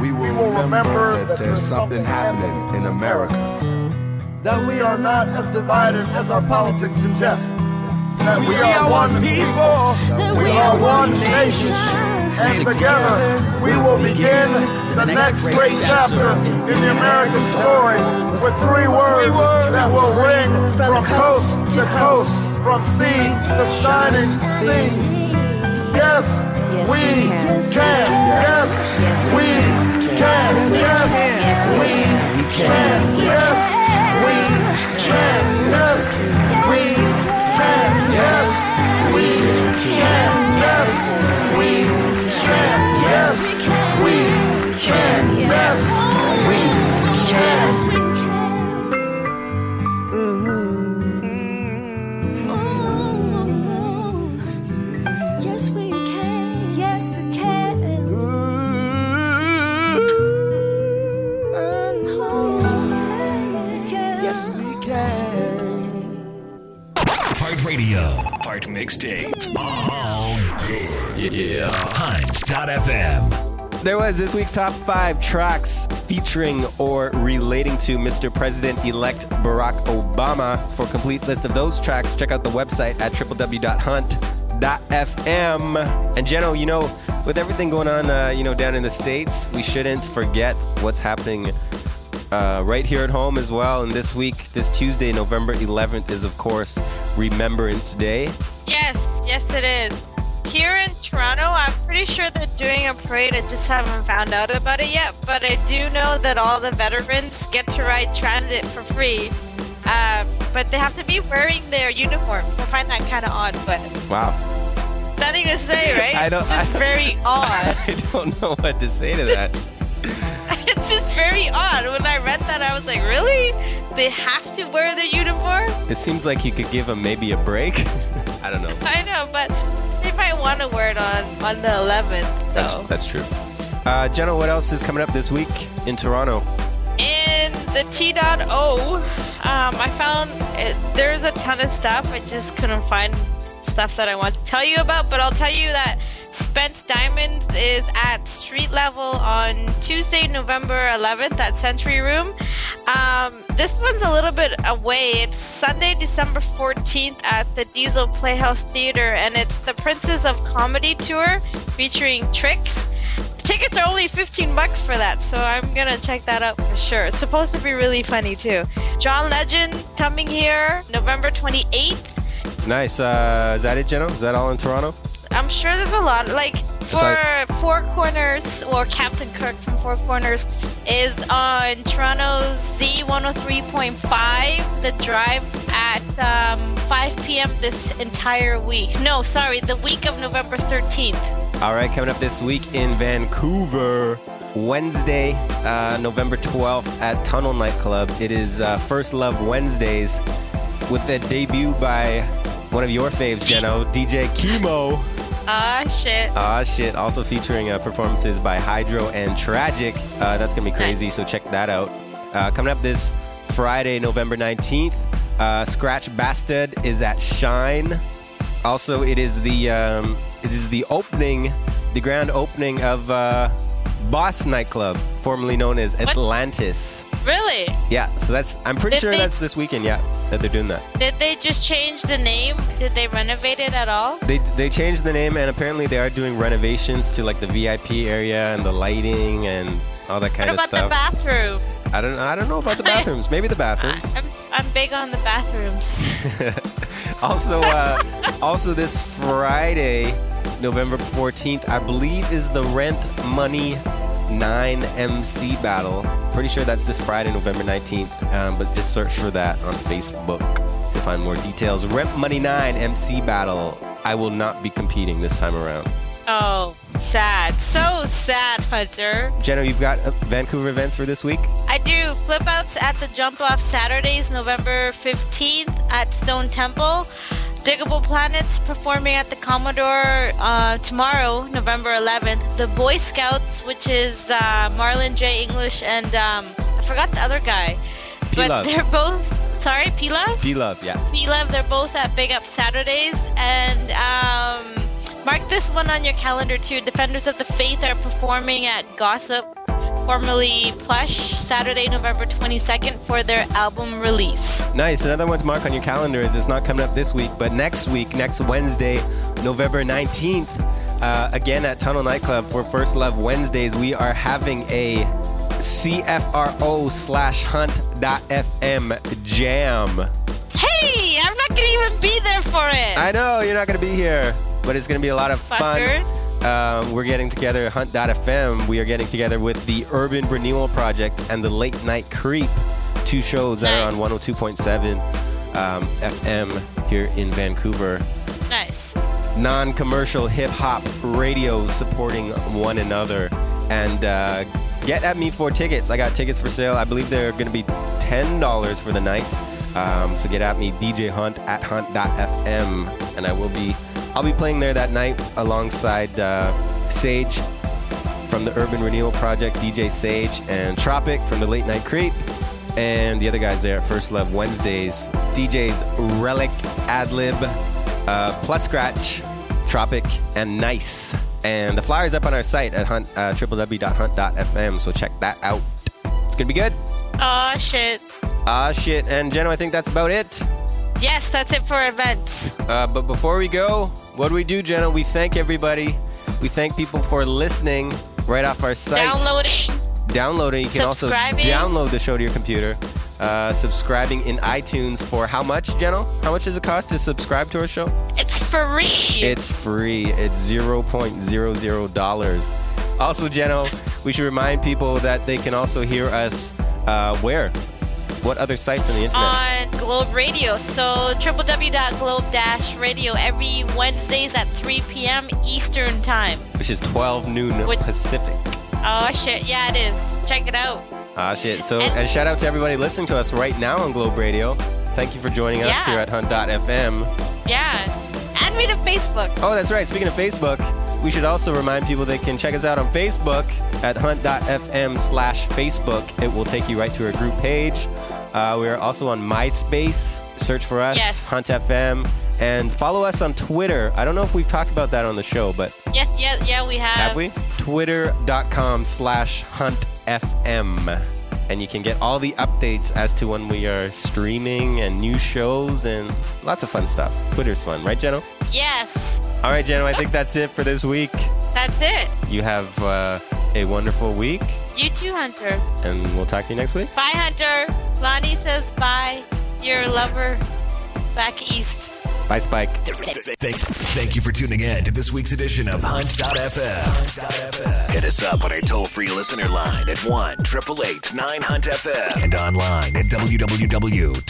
We will, remember, that there's something happening in America. That we are not as divided as our politics suggest. That we, We are, are one one people. people. That we are one nation. And together we will begin the next great chapter in the American story with three words that will ring from coast to coast, from sea to shining sea. Yes, yes we can. Yes, we can. Yes, we can. Yes, we can. Yes, we can. Yes, we can. Yes, we can. Yes, we can. This week's top five tracks featuring or relating to Mr. President elect Barack Obama. For complete list of those tracks, check out the website at www.hunt.fm. And Jeno, you know, with everything going on, uh, you know, down in the States, we shouldn't forget what's happening uh, right here at home as well. And this week, this Tuesday, November 11th, is of course Remembrance Day. Yes, yes, it is. Here in Toronto, I'm pretty sure they're doing a parade. I just haven't found out about it yet. But I do know that all the veterans get to ride transit for free. Uh, but they have to be wearing their uniforms. I find that kind of odd, but Wow. nothing to say, right? I don't- it's just I- very odd. I don't know what to say to that. it's just very odd. When I read that, I was like, really? They have to wear their uniform? It seems like you could give them maybe a break. I don't know. I know, but want to wear it on, on the 11th, That's that's true. Uh, Jenna, what else is coming up this week in Toronto? In the T.O, um, I found it, there's a ton of stuff. I just couldn't find stuff that I want to tell you about, but I'll tell you that Spence Diamonds is at street level on Tuesday, November 11th at Century Room. Um, this one's a little bit away. It's Sunday, December 14th at the Diesel Playhouse Theater, and it's the Princes of Comedy Tour featuring Tricks. Tickets are only 15 bucks for that, so I'm gonna check that out for sure. It's supposed to be really funny too. John Legend coming here November 28th. Nice. Uh, is that it, Jenna? Is that all in Toronto? I'm sure there's a lot. Like for like- Four Corners or Captain Kirk from Four Corners is on Toronto's Z103.5. The drive at um, 5 p.m. this entire week. No, sorry, the week of November 13th. All right, coming up this week in Vancouver, Wednesday, uh, November 12th at Tunnel Nightclub. It is uh, First Love Wednesdays with the debut by one of your faves, Jeno, DJ Chemo. Ah, shit. Ah, shit. Also featuring uh, performances by Hydro and Tragic. Uh, that's going to be crazy, so check that out. Uh, coming up this Friday, November 19th, uh, Scratch Bastid is at Shine. Also, it is the um, it is the opening, the grand opening of uh, Boss Nightclub, formerly known as Atlantis. Really? Yeah, so that's I'm pretty Did sure they- that's this weekend. Yeah, that they're doing that. Did they just change the name? Did they renovate it at all? They they changed the name and apparently they are doing renovations to like the VIP area and the lighting and all that kind what of about the stuff. bathroom? I don't I don't know about the bathrooms. Maybe the bathrooms. I'm, I'm big on the bathrooms. also, uh, also this Friday, November 14th, I believe is the Rent Money 9 MC battle. Pretty sure that's this Friday, November 19th. Um, but just search for that on Facebook to find more details. Rent Money 9 MC battle. I will not be competing this time around. Oh, sad. So sad, Hunter. Jenna, you've got uh, Vancouver events for this week? I do flip outs at the jump off Saturdays, November 15th at Stone Temple. Diggable Planets performing at the Commodore uh, tomorrow, November 11th. The Boy Scouts, which is uh, Marlon J. English and um, I forgot the other guy. But P-Love. they're both, sorry, P-Love? P Love, yeah. P-Love, they're both at Big Up Saturdays. And um, mark this one on your calendar too. Defenders of the Faith are performing at Gossip, formerly Plush, Saturday, November 22nd for their album release. Nice. Another one to mark on your calendar is it's not coming up this week, but next week, next Wednesday, November 19th, uh, again at Tunnel Nightclub for First Love Wednesdays, we are having a CFRO slash hunt.fm jam. Hey, I'm not gonna even be there for it. I know you're not going to be here, but it's going to be a lot of Fuckers. fun. Um, we're getting together Hunt.fm. We are getting together with the Urban Renewal Project and the Late Night Creep, two shows that are on 102.7 um, FM here in Vancouver. Nice. Non commercial hip hop radio supporting one another. And uh, get at me for tickets. I got tickets for sale. I believe they're going to be $10 for the night. Um, so get at me, DJ Hunt at hunt.fm, and I will be, I'll be playing there that night alongside uh, Sage from the Urban Renewal Project, DJ Sage, and Tropic from the Late Night Creep, and the other guys there at First Love Wednesdays, DJs Relic, Adlib, uh, Plus Scratch, Tropic, and Nice. And the flyer's up on our site at hunt, uh, www.hunt.fm, so check that out. It's gonna be good. Oh shit. Ah, shit. And Jenna, I think that's about it. Yes, that's it for events. Uh, but before we go, what do we do, Jenna? We thank everybody. We thank people for listening right off our site. Downloading. Downloading. You can also download the show to your computer. Uh, subscribing in iTunes for how much, Jenna? How much does it cost to subscribe to our show? It's free. It's free. It's zero point zero zero dollars. Also, Jeno, we should remind people that they can also hear us uh, where? What other sites on the internet? on Globe Radio. So www.globe-radio every Wednesdays at 3 p.m. Eastern Time. Which is 12 noon Which- Pacific. Oh shit, yeah it is. Check it out. Ah, shit. So, and shout out to everybody listening to us right now on Globe Radio. Thank you for joining us Yeah. here at Hunt.fm. Yeah. Add me to Facebook. Oh, that's right. Speaking of Facebook, we should also remind people they can check us out on Facebook at hunt.fm slash Facebook. It will take you right to our group page. Uh, we are also on MySpace. Search for us, Yes. Hunt FM, and follow us on Twitter. I don't know if we've talked about that on the show, but Yes, yeah, yeah, we have. have we? Twitter.com slash Hunt FM. And you can get all the updates as to when we are streaming and new shows and lots of fun stuff. Twitter's fun, right, Jeno? Yes. All right, Jeno, I think that's it for this week. That's it. You have uh, a wonderful week, You too, Hunter. and we'll talk to you next week. Bye, Hunter. Lonnie says bye. Your lover back east. Bye, Spike. Thank, you for tuning in to this week's edition of Hunt.fm. Hit us up on our toll free listener line at 1 888 9 Hunt FM and online at www.hunt.fm.